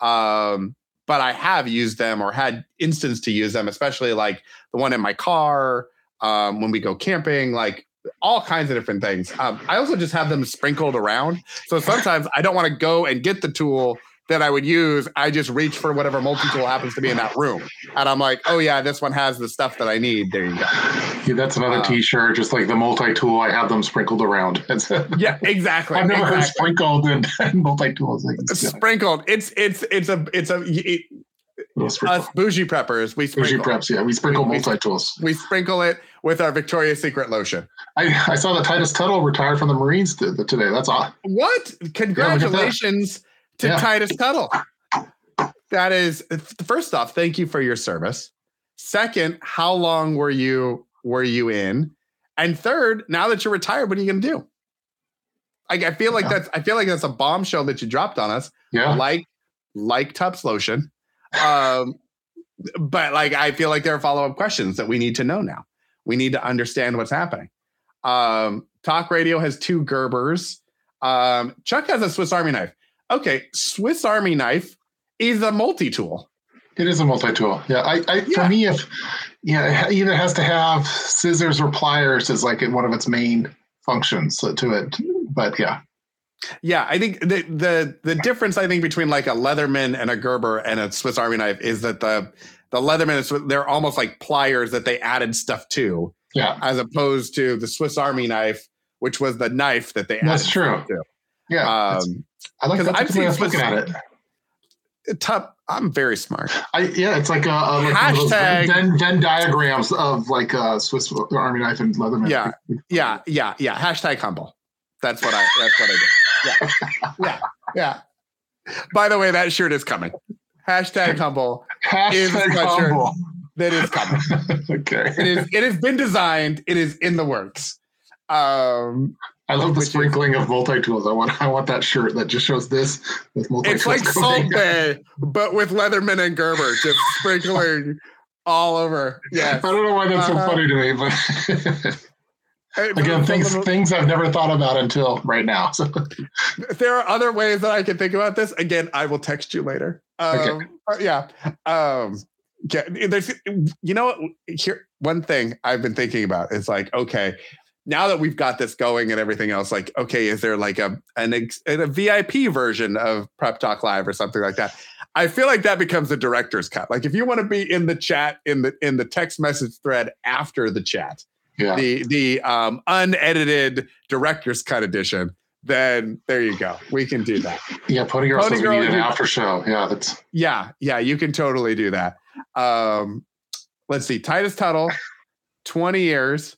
um, but I have used them or had instance to use them, especially like the one in my car um, when we go camping. Like all kinds of different things. Um, I also just have them sprinkled around. So sometimes I don't want to go and get the tool that I would use. I just reach for whatever multi tool happens to be in that room, and I'm like, oh yeah, this one has the stuff that I need. There you go. Yeah, that's another Uh, T-shirt, just like the multi-tool. I have them sprinkled around. Yeah, exactly. I've never heard sprinkled and, and multi-tools. Like, it's, yeah, sprinkled. It's it's it's a it's a it, us bougie preppers. We Bougie preps, yeah, we sprinkle we- multi-tools. We sprinkle it with our Victoria's Secret lotion. I, I saw that Titus Tuttle retired from the Marines t- today. That's all. What? Congratulations to Yeah. Titus Tuttle. That is first off, thank you for your service. Second, how long were you were you in? And third, now that you're retired, what are you gonna do? Like I feel like Yeah. that's I feel like that's a bombshell that you dropped on us. Yeah, like like Tups lotion. Um, but like I feel like there are follow up questions that we need to know now. We need to understand what's happening. Um, Talk Radio has two Gerbers. Um, Chuck has a Swiss Army knife. Okay, Swiss Army knife is a multi tool. it is a multi-tool. Yeah, I, I Yeah. for me, if yeah, it either has to have scissors or pliers as like one of its main functions to it. But yeah, Yeah, I think the the the difference I think between like a Leatherman and a Gerber and a Swiss Army knife is that the the Leatherman is they're almost like pliers that they added stuff to. yeah, as opposed to the Swiss Army knife, which was the knife that they That's added true. stuff to. yeah. that's- Um, I like 'cause that I've the way seen of looking Swiss- at it. top, I'm very smart. I yeah, it's like a, a like one of those Hashtag- Venn, Venn diagrams of like uh, Swiss Army knife and Leatherman. Yeah. Yeah, yeah, yeah. Hashtag humble. That's what I. That's what I do. Yeah, yeah, yeah. By the way, that shirt is coming. Hashtag humble. Hashtag sweatshirt. humble. That is coming. okay. It is. It has been designed. It is in the works. Um, I love the Which is- sprinkling of multi tools. I want I want that shirt that just shows this with multi tools. it's like Salt Bae, but with Leatherman and Gerber, just sprinkling all over. Yeah, I don't know why that's Uh-huh. so funny to me, but again, things things I've never thought about until right now. So there are other ways that I can think about this. Again, I will text you later. Um, Okay. Yeah. Um, yeah. There's, you know, what? here one thing I've been thinking about is like, okay, now that we've got this going and everything else, like, okay, is there like a an a VIP version of Prep Talk Live or something like that? I feel like that becomes a director's cut. Like, if you want to be in the chat in the in the text message thread after the chat, yeah, the the um, unedited director's cut edition, then there you go. We can do that. yeah. Pony Girl Pony says we Girl, need an after show. Yeah, that's Yeah, yeah, you can totally do that. Um, let's see, Titus Tuttle, twenty years.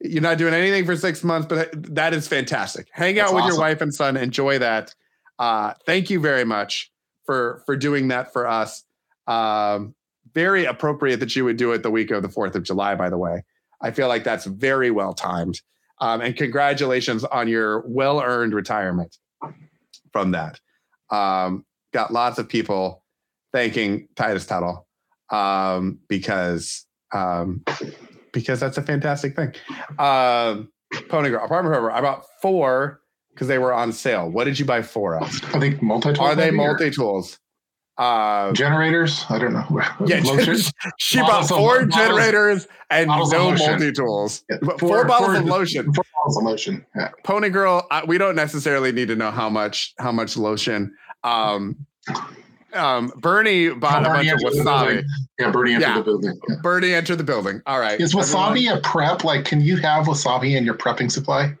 You're not doing anything for six months, but that is fantastic. Hang out That's with your wife and son. Enjoy that. Uh, thank you very much for for doing that for us. Um, very appropriate that you would do it the week of the Fourth of July. By the way, I feel like that's very well timed. Um, and congratulations on your well earned retirement from that. Um, got lots of people thanking Titus Tuttle um, because um, because that's a fantastic thing. Um, Pony Girl, apartment forever. I bought four because they were on sale. What did you buy four of? I think multi tools. Are they multi tools? Uh, generators? I don't know. yeah, she Bottles bought four bottles- generators and bottles of no multi tools. Yeah, Four, four- bottles four- of lotion. Four bottles of lotion. Yeah. Pony Girl, uh, we don't necessarily need to know how much how much lotion. Um, um, Bernie bought a bunch Bernie of wasabi. Yeah, Bernie entered Yeah. the building. Yeah. Bernie entered the building. All right. Is everyone. wasabi a prep? Like, can you have wasabi in your prepping supply?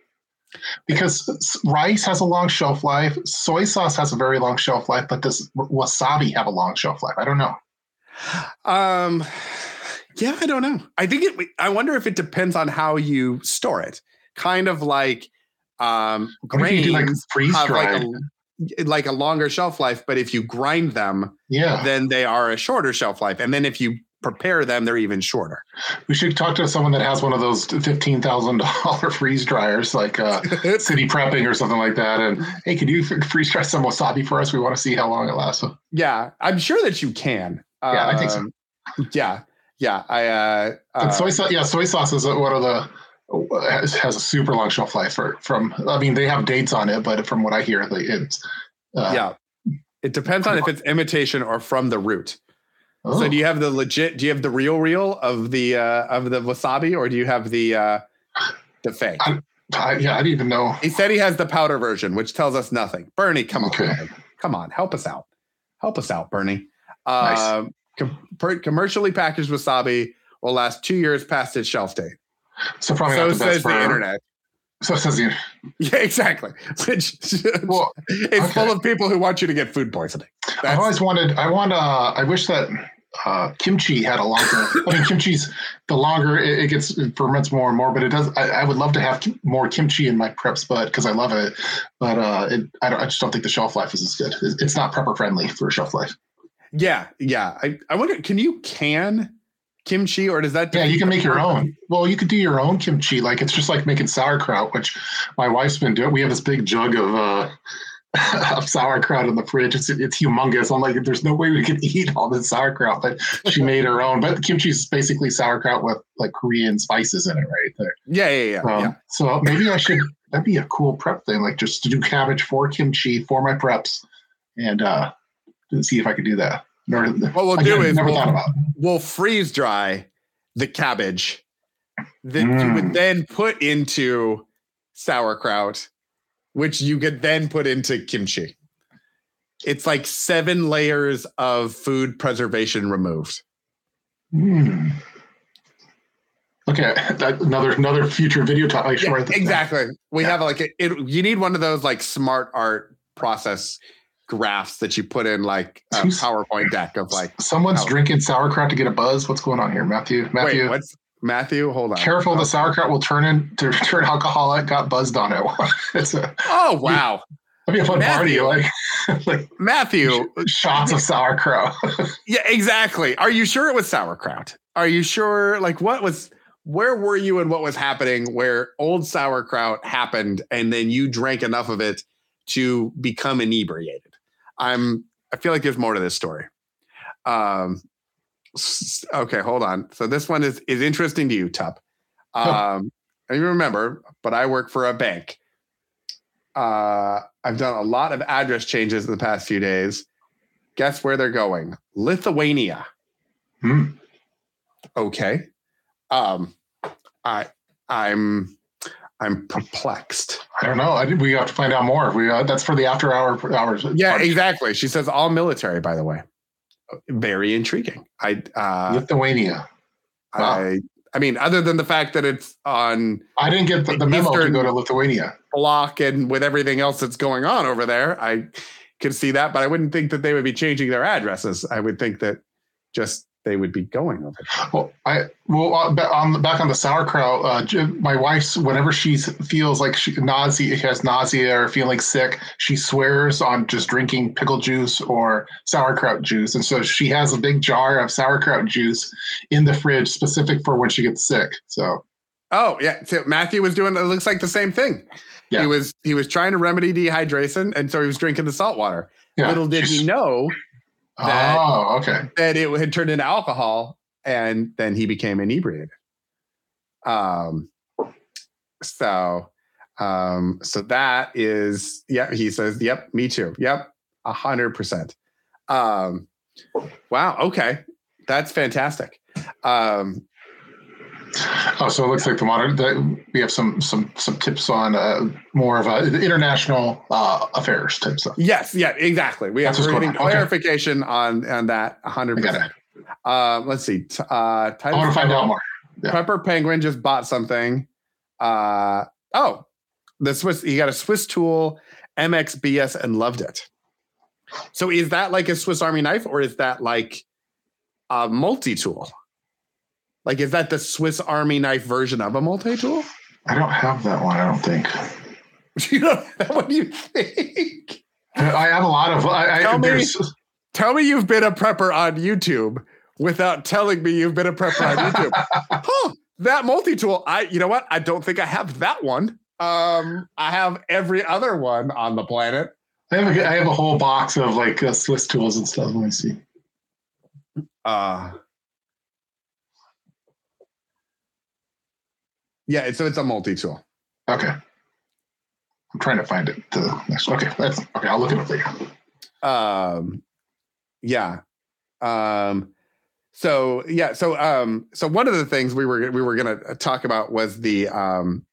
Because rice has a long shelf life, soy sauce has a very long shelf life, but does wasabi have a long shelf life? I don't know. Um, yeah, I don't know. I think it. I wonder if it depends on how you store it. Kind of like um, What if you do like grains freeze like dried? a like a longer shelf life, but if you grind them, yeah, then they are a shorter shelf life. And then if you prepare them, they're even shorter. we should talk to someone that has one of those fifteen thousand dollar freeze dryers, like uh, City Prepping or something like that. And hey, could you freeze dry some wasabi for us? We want to see how long it lasts. yeah, I'm sure that you can. Yeah, I think so. Um, Yeah, yeah. I uh, uh, soy sauce, yeah, soy sauce is one of the has, has a super long shelf life. For, from, I mean, they have dates on it, but from what I hear, it's uh, yeah. It depends on if it's imitation or from the root. oh, So do you have the legit? Do you have the real real of the uh, of the wasabi, or do you have the uh, the fake. I, I, yeah, I didn't even know. He said he has the powder version, which tells us nothing. Bernie, come Okay. on, come on, help us out, help us out, Bernie. Nice. Um, com- commercially packaged wasabi will last two years past its shelf date. So probably so not the best says for the internet. So says the Yeah, exactly. Which well. it's okay. full of people who want you to get food poisoning. I've That's, always wanted. I want. Uh, I wish that uh, kimchi had a longer. I mean, kimchi's the longer it, it gets it ferments more and more. But it does. I, I would love to have kim- more kimchi in my preps, but because I love it, but uh, it, I, don't, I just don't think the shelf life is as good. It's not prepper friendly for shelf life. yeah, yeah. I, I wonder, can you can kimchi or does that? Yeah, you can make your own. Well, you could do your own kimchi. Like it's just like making sauerkraut, which my wife's been doing. We have this big jug of uh, of sauerkraut in the fridge. It's it's humongous. I'm like, there's no way we can eat all this sauerkraut, but she made her own. But kimchi is basically sauerkraut with like Korean spices in it, right there. Yeah, yeah, yeah. Um, yeah. So maybe I should. That'd be a cool prep thing, like just to do cabbage for kimchi for my preps, and uh, see if I could do that. Never, What we'll again, do is we'll, thought about. it. we'll freeze dry the cabbage that you would Mm. then put into sauerkraut, which you could then put into kimchi. It's like seven layers of food preservation removed. Hmm. Okay, that, another another future video talk. Yeah, exactly. We Yeah. have like a, it, you need one of those like smart art process graphs that you put in like a PowerPoint deck of like. Someone's Oh. drinking sauerkraut to get a buzz. What's going on here, Matthew? Matthew, Wait, what's Matthew? Hold on. careful! The oh. sauerkraut will turn into turn alcoholic. Got buzzed on it. it's a Oh wow, that'd be a fun Matthew. party. Like like Matthew. shots of sauerkraut. Yeah, exactly. Are you sure it was sauerkraut? Are you sure? Like, what was? Where were you and what was happening? Where old sauerkraut happened, and then you drank enough of it to become inebriated. I'm. I feel like there's more to this story. Um. Okay, hold on. So this one is is interesting to you, Tup. Um. And you remember, but I work for a bank. Uh, I've done a lot of address changes in the past few days. Guess where they're going? Lithuania. Hmm. Okay. Um, I I'm I'm perplexed. I don't know. I we have to find out more. We uh, that's for the after hour hours. Yeah, party. exactly. She says all military, by the way. Very intriguing. I uh Lithuania. Wow. I I mean, other than the fact that it's on I didn't get the, the memo Eastern- to go to Lithuania. block and with everything else that's going on over there, I could see that, but I wouldn't think that they would be changing their addresses. I would think that just they would be going over there. Well, I well uh, ba- on back on the sauerkraut. Uh, my wife's whenever she feels like she nausea has nausea or feeling sick, she swears on just drinking pickle juice or sauerkraut juice, and so she has a big jar of sauerkraut juice in the fridge specific for when she gets sick. So Oh yeah, so Matthew was doing. It looks like the same thing. Yeah. He was he was trying to remedy dehydration, and so he was drinking the salt water. yeah, Little did she's- he know that- Oh, okay. that it had turned into alcohol, and then he became inebriated. Um, so, um, so that is yeah. He says, "Yep, me too. Yep, a hundred percent." Um, wow. Okay, that's fantastic. Um, Oh, so it looks like the modern. The, we have some some some tips on uh, more of a international uh, affairs type stuff. Yes, yeah, exactly. We have That's going getting. Okay. clarification on on that 100. Percent uh, Let's see. T- uh, I want to find Pepper- out more. Yeah. Pepper Penguin just bought something. Uh, oh, the Swiss. He got a Swiss tool, MXBS, and loved it. So is that like a Swiss Army knife, or is that like a multi tool? Like, is that the Swiss Army knife version of a multi tool? I don't have that one. I don't think. you know, what do you think? I have a lot of. I, I, Tell me- Tell me you've been a prepper on YouTube without telling me you've been a prepper on YouTube. huh, that multi-tool, I you know what? I don't think I have that one. Um, I have every other one on the planet. I have a, I have a whole box of like uh, Swiss tools and stuff. Let me see. Uh yeah, so it's a multi-tool. Okay. I'm trying to find it. The next. Okay, that's okay. I'll look it up later. Um yeah. Um so yeah, so um so one of the things we were we were gonna talk about was the um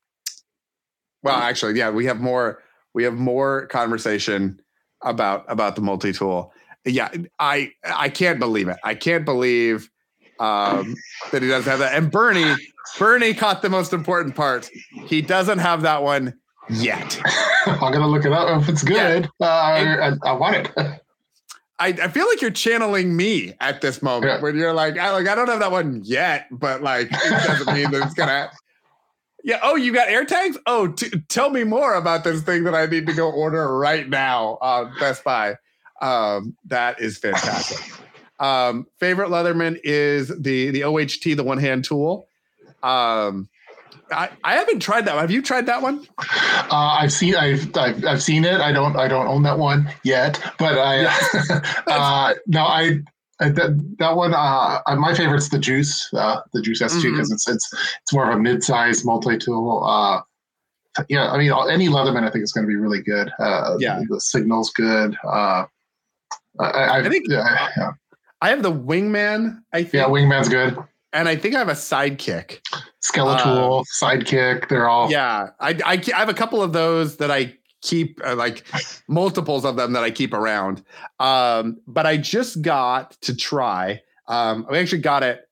well, actually, yeah, we have more. We have more conversation about about the multi tool. Yeah, I I can't believe it. I can't believe um, that he doesn't have that. And Bernie, Bernie caught the most important part. He doesn't have that one yet. I'm gonna look it up if it's good. Yeah. Uh, I, I, want it. I, I feel like you're channeling me at this moment yeah. when you're like, I like I don't have that one yet, but like it doesn't mean that it's gonna. Yeah. Oh, you got air tags? Oh, t- tell me more about this thing that I need to go order right now. Uh, Best Buy. Um, that is fantastic. Um, favorite Leatherman is the the OHT, the one hand tool. Um, I, I haven't tried that. One. Have you tried that one? Uh, I've seen I've, I've, I've seen it. I don't I don't own that one yet, but I uh, no I, I that, that one uh, my favorite's the Juice uh, the Juice S2 because mm-hmm. it's it's it's more of a mid-size multi-tool. Uh, yeah, I mean any Leatherman I think is going to be really good. Uh, yeah, the signal's good. Uh, I, I, think yeah, yeah. I have the Wingman. I think. Yeah, Wingman's good and I think I have a sidekick. Skeletool, uh, sidekick, they're all. Yeah, I, I, I, have a couple of those that I keep, uh, like multiples of them that I keep around. Um, but I just got to try. Um, I actually got it.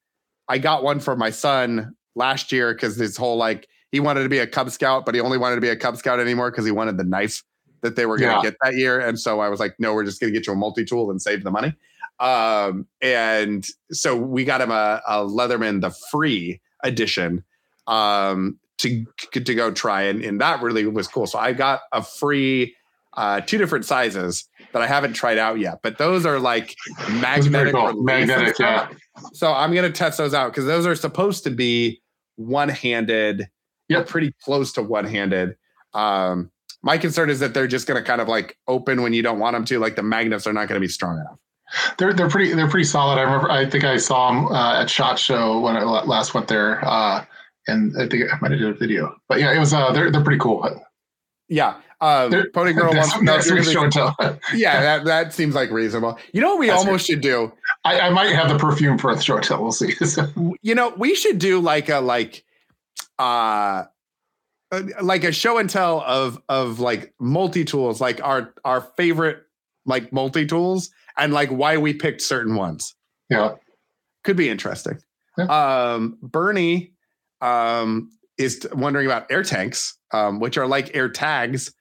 I got one for my son last year because his whole like he wanted to be a Cub Scout, but he only wanted to be a Cub Scout anymore because he wanted the knife that they were going to yeah. get that year. And so I was like, no, we're just going to get you a multi tool and save the money. Um, and so we got him a, a Leatherman, the free edition, um, to to go try, and, and that really was cool. So I got a free uh, two different sizes that I haven't tried out yet, but those are like magnetic. Cool. Magnetic, yeah. So I'm gonna test those out because those are supposed to be one-handed. Yeah, pretty close to one-handed. Um, my concern is that they're just going to kind of like open when you don't want them to. Like the magnets are not going to be strong enough. They're they're pretty they're pretty solid. I remember I think I saw them uh, at Shot Show when I last went there, uh, and I think I might have did a video. But yeah, it was uh, they're they're pretty cool. Yeah, um, Pony Girl wants to know. Show and tell. yeah, that that seems like reasonable. You know what we That's almost should do? I, I, might have the perfume for the show and tell. We'll see. you know, we should do like a like uh like a show and tell of of like multi tools, like our our favorite like multi tools and like why we picked certain ones. Yeah. Could be interesting. Yeah. Um, Bernie um, is wondering about air tanks, um, which are like air tags,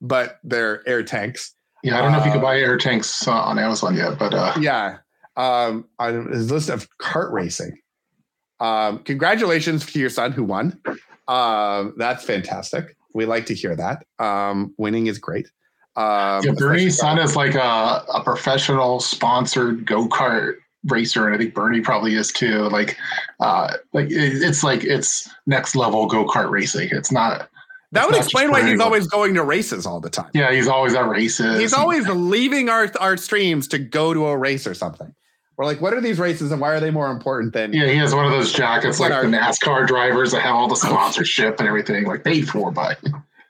but they're air tanks. Yeah, I don't know uh, if you could uh, buy air tanks uh, on Amazon yet, but uh, yeah, um, on his list of kart racing. Um, congratulations to your son who won. Um, that's fantastic. We like to hear that. Um, winning is great. Um, yeah, Bernie's son is like a, a professional sponsored go kart racer, and I think Bernie probably is too. Like, uh, like it, it's like it's next level go kart racing. It's not. That would explain why he's always going to races all the time. Yeah, he's always at races. He's always leaving our our streams to go to a race or something. We're like, what are these races and why are they more important than? Yeah, he has one of those jackets like our, the NASCAR drivers that have all the sponsorship and everything, like paid for by.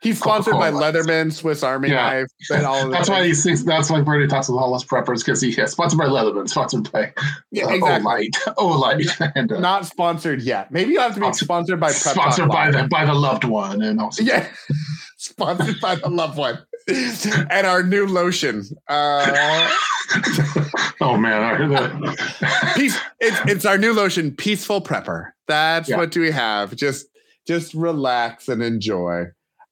He's sponsored by Leatherman, Swiss Army yeah. knife, and all. that's why he's that's why Bernie talks about all his preppers because he is sponsored by Leatherman, sponsored by yeah, uh, exactly. Olight, and uh, not sponsored yet. Maybe you have to be sponsored by Prep sponsored by the by the loved one, and also yeah, sponsored by the loved one, and our new lotion. Uh, oh man, I heard that. Peace. It's it's our new lotion, Peaceful Prepper. That's yeah. what we have. Just just relax and enjoy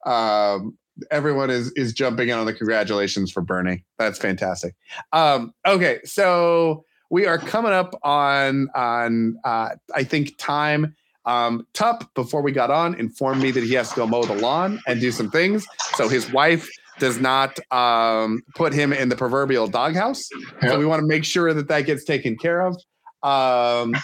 um, everyone is is jumping in on the congratulations for Bernie. That's fantastic. Um, okay, so we are coming up on on uh, I think time. Um, Tup, before we got on, informed me that he has to go mow the lawn and do some things. So his wife does not um, put him in the proverbial doghouse. Yep. So we want to make sure that that gets taken care of. Um,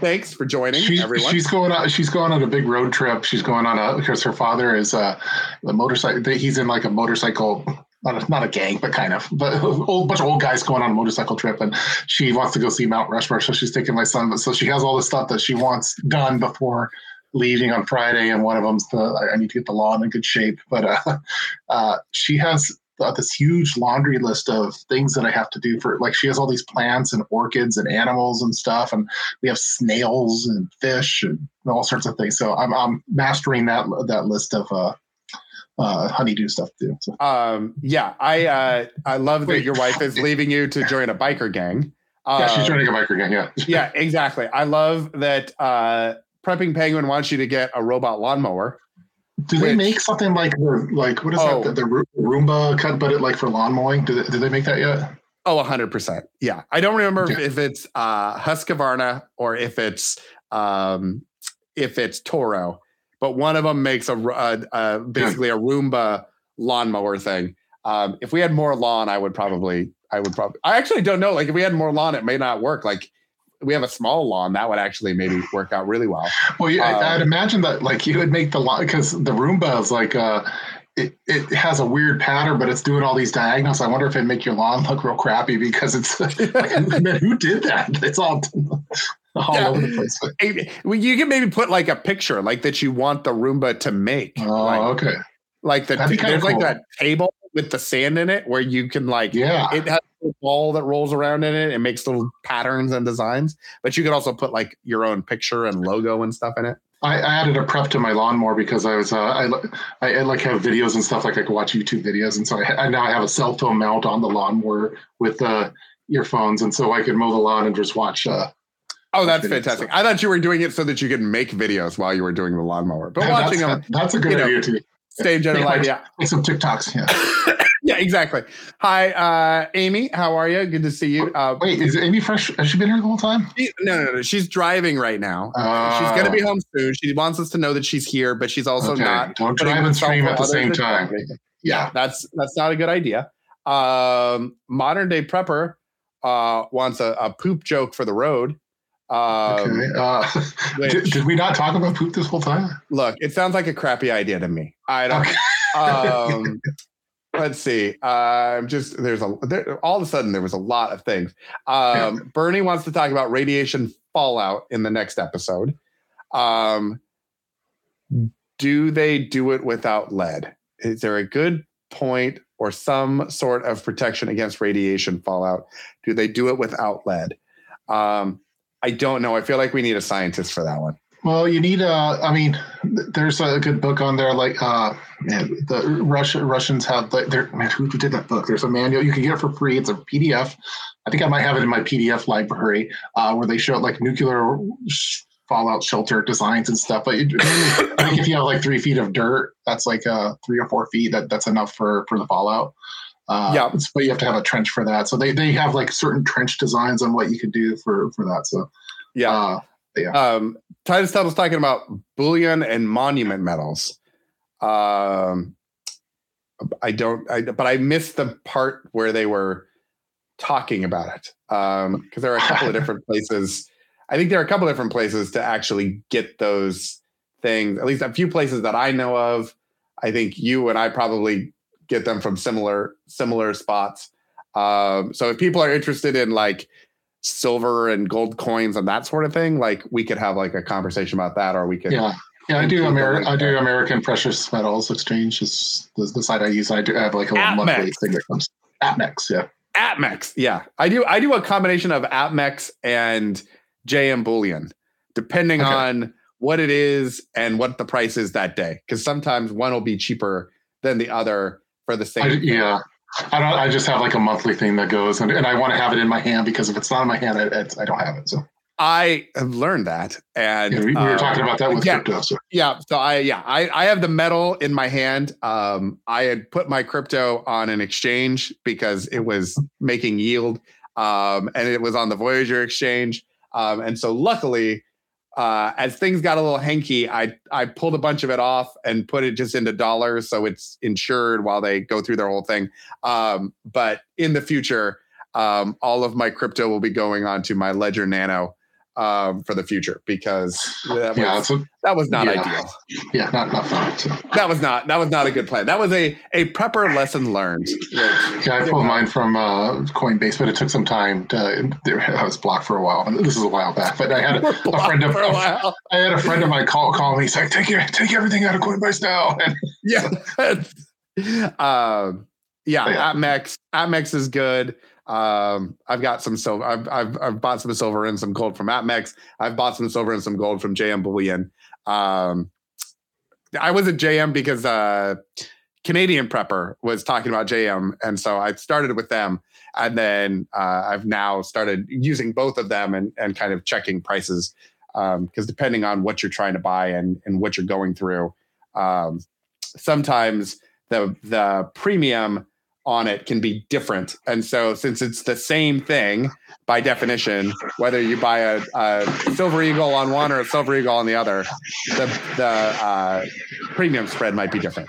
thanks for joining, she's, everyone. She's going on. She's going on a big road trip. She's going on a because her father is a motorcycle. He's in like a motorcycle. Not a, not a gang, but kind of, but a whole bunch of old guys going on a motorcycle trip, and she wants to go see Mount Rushmore. So she's taking my son. So she has all the stuff that she wants done before leaving on Friday, and one of them's the I need to get the lawn in good shape. But uh, uh, she has uh, this huge laundry list of things that I have to do for like she has all these plants and orchids and animals and stuff and we have snails and fish and all sorts of things. So I'm I'm mastering that that list of uh uh, honeydew stuff too. So. Um, yeah, I uh, I love that Wait. your wife is leaving you to join a biker gang. Uh, yeah, she's joining a biker gang. Yeah. yeah, exactly. I love that uh, prepping penguin wants you to get a robot lawnmower. Do they Which- make something like the like what is Oh. that the, the Roomba cut, but it like for lawn mowing? Did they, did they make that yet? Oh, 100%. Yeah. I don't remember Okay. if it's uh, Husqvarna or if it's um, if it's Toro, but one of them makes a, uh, uh, basically a Roomba lawnmower thing. Um, if we had more lawn, I would probably, I would probably, I actually don't know. Like if we had more lawn, it may not work. Like we have a small lawn, that would actually maybe work out really well. Well, yeah, Um, I, I'd imagine that like you would make the lawn because the Roomba is like uh, it, it has a weird pattern, but it's doing all these diagonals. I wonder if it'd make your lawn look real crappy because it's like, man, who did that? It's all all Yeah. over the place. Well, You can maybe put like a picture like that you want the Roomba to make. Oh, like, okay. like the there's like that table with the sand in it where you can like Yeah. it has a ball that rolls around in it and makes little patterns and designs but you could also put like your own picture and logo and stuff in it I, I added a prep to my lawnmower because I was uh, I, I, I like have videos and stuff like I can watch YouTube videos and so I, I now I have a cell phone mount on the lawnmower with uh, earphones and so I can mow the lawn and just watch. Uh, oh that's fantastic i thought you were doing it so that you could make videos while you were doing the lawnmower but that's, watching them that's a good you know, idea too. Same general Yeah. idea Make some TikToks. Yeah. yeah exactly hi uh amy how are you good to see you uh Wait, is Amy Fresh? Has she been here the whole time? she- no no no she's driving right now Uh, she's gonna be home soon she wants us to know that she's here but she's also okay. not Don't drive and stream at the same time. Yeah. that's that's not a good idea. Um, modern day prepper uh, wants a, a poop joke for the road. Um, Okay. Uh, which, did, did we not talk about poop this whole time? look, it sounds like a crappy idea to me. I don't. Okay. Um, let's see. I'm just there's a there, all of a sudden there was a lot of things. Um, Bernie wants to talk about radiation fallout in the next episode. Um, do they do it without lead? Is there a good point or some sort of protection against radiation fallout? Do they do it without lead? Um, I don't know. I feel like we need a scientist for that one. Well, you need uh I mean, there's a good book on there. Like, uh, man, the Russia Russians have like, man, who did that book? There's a manual you can get it for free. It's a PDF. I think I might have it in my PDF library, uh, where they show like nuclear fallout shelter designs and stuff. But it, I think if you have like three feet of dirt, that's like uh three or four feet. That that's enough for for the fallout. Uh, Yeah. but you have to have a trench for that. So they they have like certain trench designs on what you could do for for that. So Yeah. uh, um, Titus Tuttle's talking about bullion and monument medals. Um, I don't, I, but I missed the part where they were talking about it because there are a couple of different places. I think there are a couple of different places to actually get those things. At least a few places that I know of. I think you and I probably get them from similar similar spots. Um, so if people are interested in like silver and gold coins and that sort of thing, like we could have like a conversation about that, or we could. Yeah, yeah, I do. include the Ameri- link I do. American Precious Metals Exchange is the, the site I use. I do have like a little monthly thing that comes. APMEX, yeah. APMEX, yeah, I do. I do a combination of APMEX and JM Bullion, depending Okay. on what it is and what the price is that day. Because sometimes one will be cheaper than the other for the same. I, yeah. I don't. I just have like a monthly thing that goes, and, and I want to have it in my hand because if it's not in my hand, I, it's, I don't have it. So I have learned that, and yeah, we, we were um, talking about that with yeah. crypto. So Yeah. So I yeah, I, I have the metal in my hand. Um, I had put my crypto on an exchange because it was making yield. Um, and it was on the Voyager exchange. Um, and so luckily, uh, as things got a little hanky, I I pulled a bunch of it off and put it just into dollars, so it's insured while they go through their whole thing. Um, but in the future, um, all of my crypto will be going onto my Ledger Nano um, for the future because that was, yeah, a, that was not Yeah. ideal yeah, not not fun. So. that was not that was not a good plan. That was a a prepper lesson learned. Yeah, I pulled mine from uh, Coinbase, but it took some time. To, I was blocked for a while, and this is a while back. But I had We're a friend of a. I had a friend of mine call call me. He's like, "Take your take everything out of Coinbase now." And Yeah. um, yeah, Yeah. APMEX. APMEX is good. Um, I've got some silver. I've, I've I've bought some silver and some gold from APMEX. I've bought some silver and some gold from JM Bullion. Um, I was at JM because uh, Canadian Prepper was talking about JM, and so I started with them, and then uh, I've now started using both of them and and kind of checking prices because um, depending on what you're trying to buy and and what you're going through, um, sometimes the the premium on it can be different. And so, since it's the same thing by definition, whether you buy a, a silver eagle on one or a silver eagle on the other, the the uh, premium spread might be different.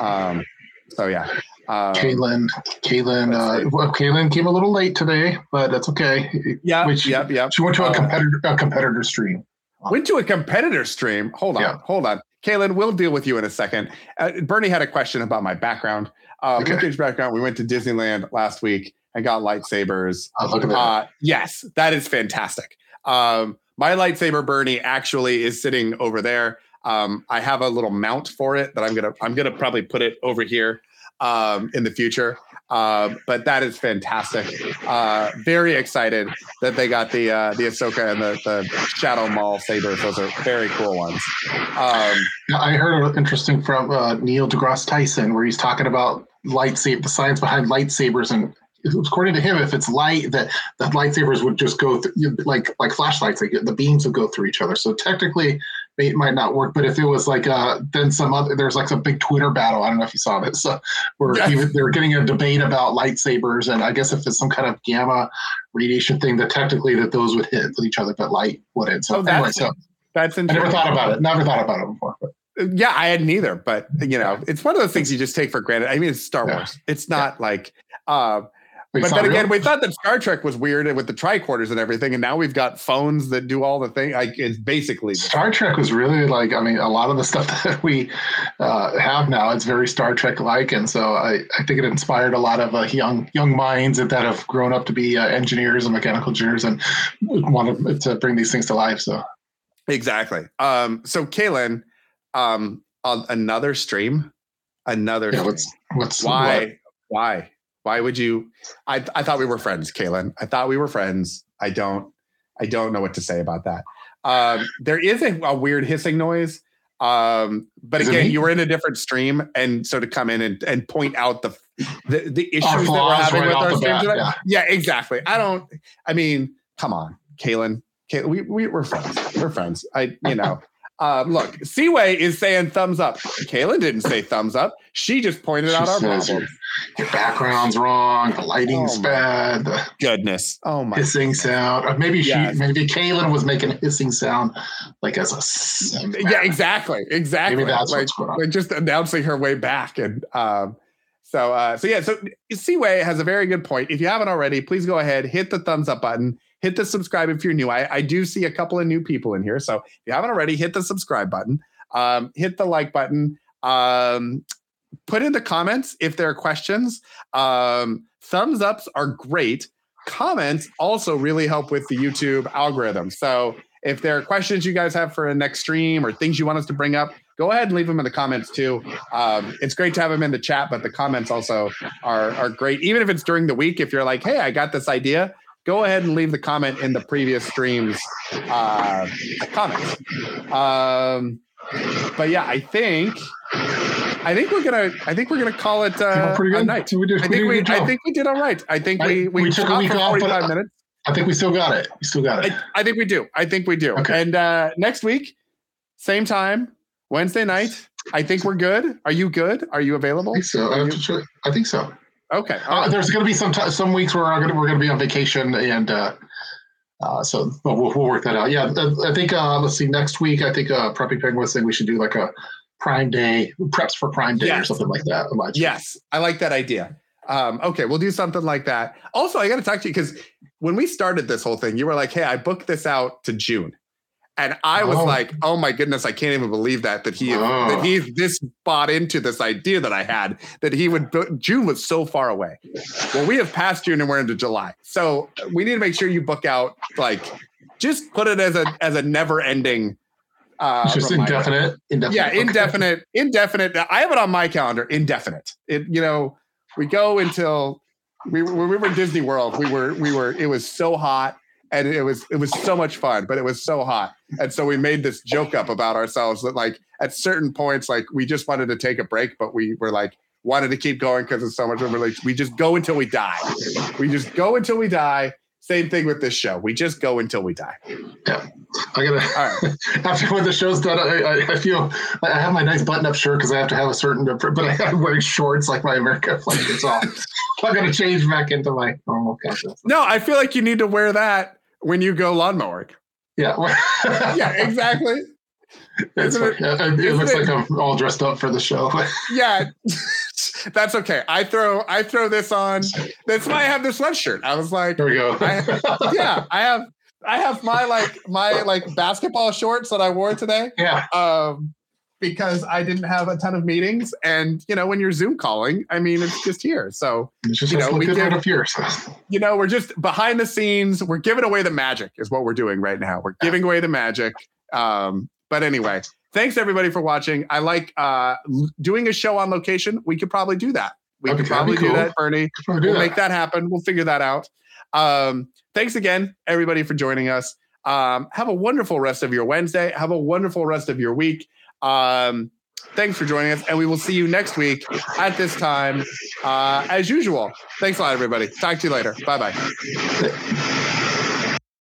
Um, so yeah. Um, Caitlin, Caitlin, uh, well, Caitlin came a little late today, but that's okay. Yeah, Which, yep, yep. She went to a uh, competitor, a competitor stream. Went to a competitor stream. Hold on, yeah. hold on. Kaylin, we'll deal with you in a second. Uh, Bernie had a question about my background. Uh, okay. background. We went to Disneyland last week and got lightsabers. Oh, look at that. Uh, yes, that is fantastic. Um, my lightsaber, Bernie, actually is sitting over there. Um, I have a little mount for it that I'm gonna I'm gonna probably put it over here um, in the future. Uh, but that is fantastic. Uh, very excited that they got the uh, the Ahsoka and the, the Shadow Maul sabers. Those are very cool ones. Um, I heard interesting from uh, Neil deGrasse Tyson where he's talking about lightsaber, the science behind lightsabers, and according to him, if it's light, that the lightsabers would just go through, like like flashlights, like the beams would go through each other. So technically, it might not work. But if it was like uh, then some other, there's like a big Twitter battle. I don't know if you saw this, uh, where yes. he, they were getting a debate about lightsabers, and I guess if it's some kind of gamma radiation thing, that technically that those would hit with each other, but light wouldn't. So oh, anyway, so that's interesting. I never thought about it. Never thought about it before. But. Yeah, I hadn't either, but you know, it's one of those things you just take for granted. I mean, it's Star Wars. Yeah. It's not yeah. like uh, but then again, we thought that Star Trek was weird with the tricorders and everything, and now we've got phones that do all the things. Like it's basically Star Trek was really like. I mean, a lot of the stuff that we uh, have now, it's very Star Trek like, and so I, I think it inspired a lot of uh, young young minds that have grown up to be uh, engineers and mechanical engineers and wanted to bring these things to life. So exactly. Um, so Kaylin, um, on another stream, another. Yeah, stream. what's what's why what? why why would you? I I thought we were friends, Kaylin. I thought we were friends. I don't. I don't know what to say about that. Um, there is a, a, weird hissing noise. Um, but is again, you were in a different stream, and so to come in and, and point out the the, the issues that we're having right with our stream today, yeah. yeah. exactly. I don't. I mean, come on, Kaylin. Kaylin we, we we're friends. We're friends. I you know. Uh, look, Seaway is saying thumbs up. Kaylin didn't say thumbs up. She just pointed she out our problems. Your, your, background's wrong. The lighting's oh bad. The goodness. Oh my hissing sound. Or maybe yes. she, maybe Kaylin was making a hissing sound like as a. Yeah, exactly, exactly. Maybe that's like, what's going on. Like just announcing her way back, and um, so uh, so yeah. So Seaway has a very good point. If you haven't already, please go ahead, hit the thumbs up button hit the subscribe if you're new. I, I do see a couple of new people in here. So if you haven't already, hit the subscribe button, um, hit the like button, um, put in the comments if there are questions. Um, thumbs ups are great. Comments also really help with the YouTube algorithm. So if there are questions you guys have for a next stream or things you want us to bring up, go ahead and leave them in the comments too. Um, it's great to have them in the chat, but the comments also are, are great. Even if it's during the week, if you're like, hey, I got this idea, go ahead and leave the comment in the previous streams uh, comments. Um, but yeah, I think I think we're gonna I think we're gonna call it uh, pretty good. night. We did, I think we I think we did all right. I think I, we we, we took a week off, but minutes. I think we still got it. We still got it. I, I think we do. I think we do. Okay. And uh, next week, same time, Wednesday night. I think we're good. Are you good? Are you available? I think so. You? I think so. Okay. Uh, there's going to be some t- some weeks where we're going we're to be on vacation, and uh, uh, so we'll, we'll work that out. Yeah, I think uh, let's see. Next week, I think uh, Preppy Penguin was saying we should do like a Prime Day preps for Prime Day yes. or something like that. Yes, I like that idea. Um, okay, we'll do something like that. Also, I got to talk to you because when we started this whole thing, you were like, "Hey, I booked this out to June." And I was oh. like, oh my goodness, I can't even believe that that he oh. that he's this bought into this idea that I had that he would June was so far away. Well, we have passed June and we're into July. So we need to make sure you book out like just put it as a as a never ending uh, just indefinite, indefinite. Yeah, okay. indefinite, indefinite. I have it on my calendar, indefinite. It, you know, we go until we when we were in Disney World. We were we were. It was so hot and it was it was so much fun, but it was so hot. And so we made this joke up about ourselves that like at certain points, like we just wanted to take a break, but we were like wanted to keep going because it's so much. We're like, we just go until we die. We just go until we die. Same thing with this show. We just go until we die. Yeah. I gotta right. after when the show's done, I, I, I, feel I have my nice button-up shirt because I have to have a certain, but I'm wearing shorts like my America flag. It's all. I'm gonna change back into my normal casual. No, I feel like you need to wear that when you go lawnmower. Yeah. yeah. Exactly. It's it, it, it looks it, like I'm all dressed up for the show. yeah, that's okay. I throw I throw this on. That's why I have this sweatshirt. I was like, there we go. I, yeah, I have I have my like my like basketball shorts that I wore today. Yeah. Um, because I didn't have a ton of meetings, and you know, when you're Zoom calling, I mean, it's just here. So you know, we give, up here. You know, we're just behind the scenes. We're giving away the magic, is what we're doing right now. We're giving away the magic. Um, but anyway, thanks everybody for watching. I like uh, doing a show on location. We could probably do that. We okay, could probably cool. do that, Bernie. we'll that. make that happen. We'll figure that out. Um, thanks again, everybody, for joining us. Um, have a wonderful rest of your Wednesday. Have a wonderful rest of your week. Um, thanks for joining us, and we will see you next week at this time, uh, as usual. Thanks a lot, everybody. Talk to you later. Bye bye.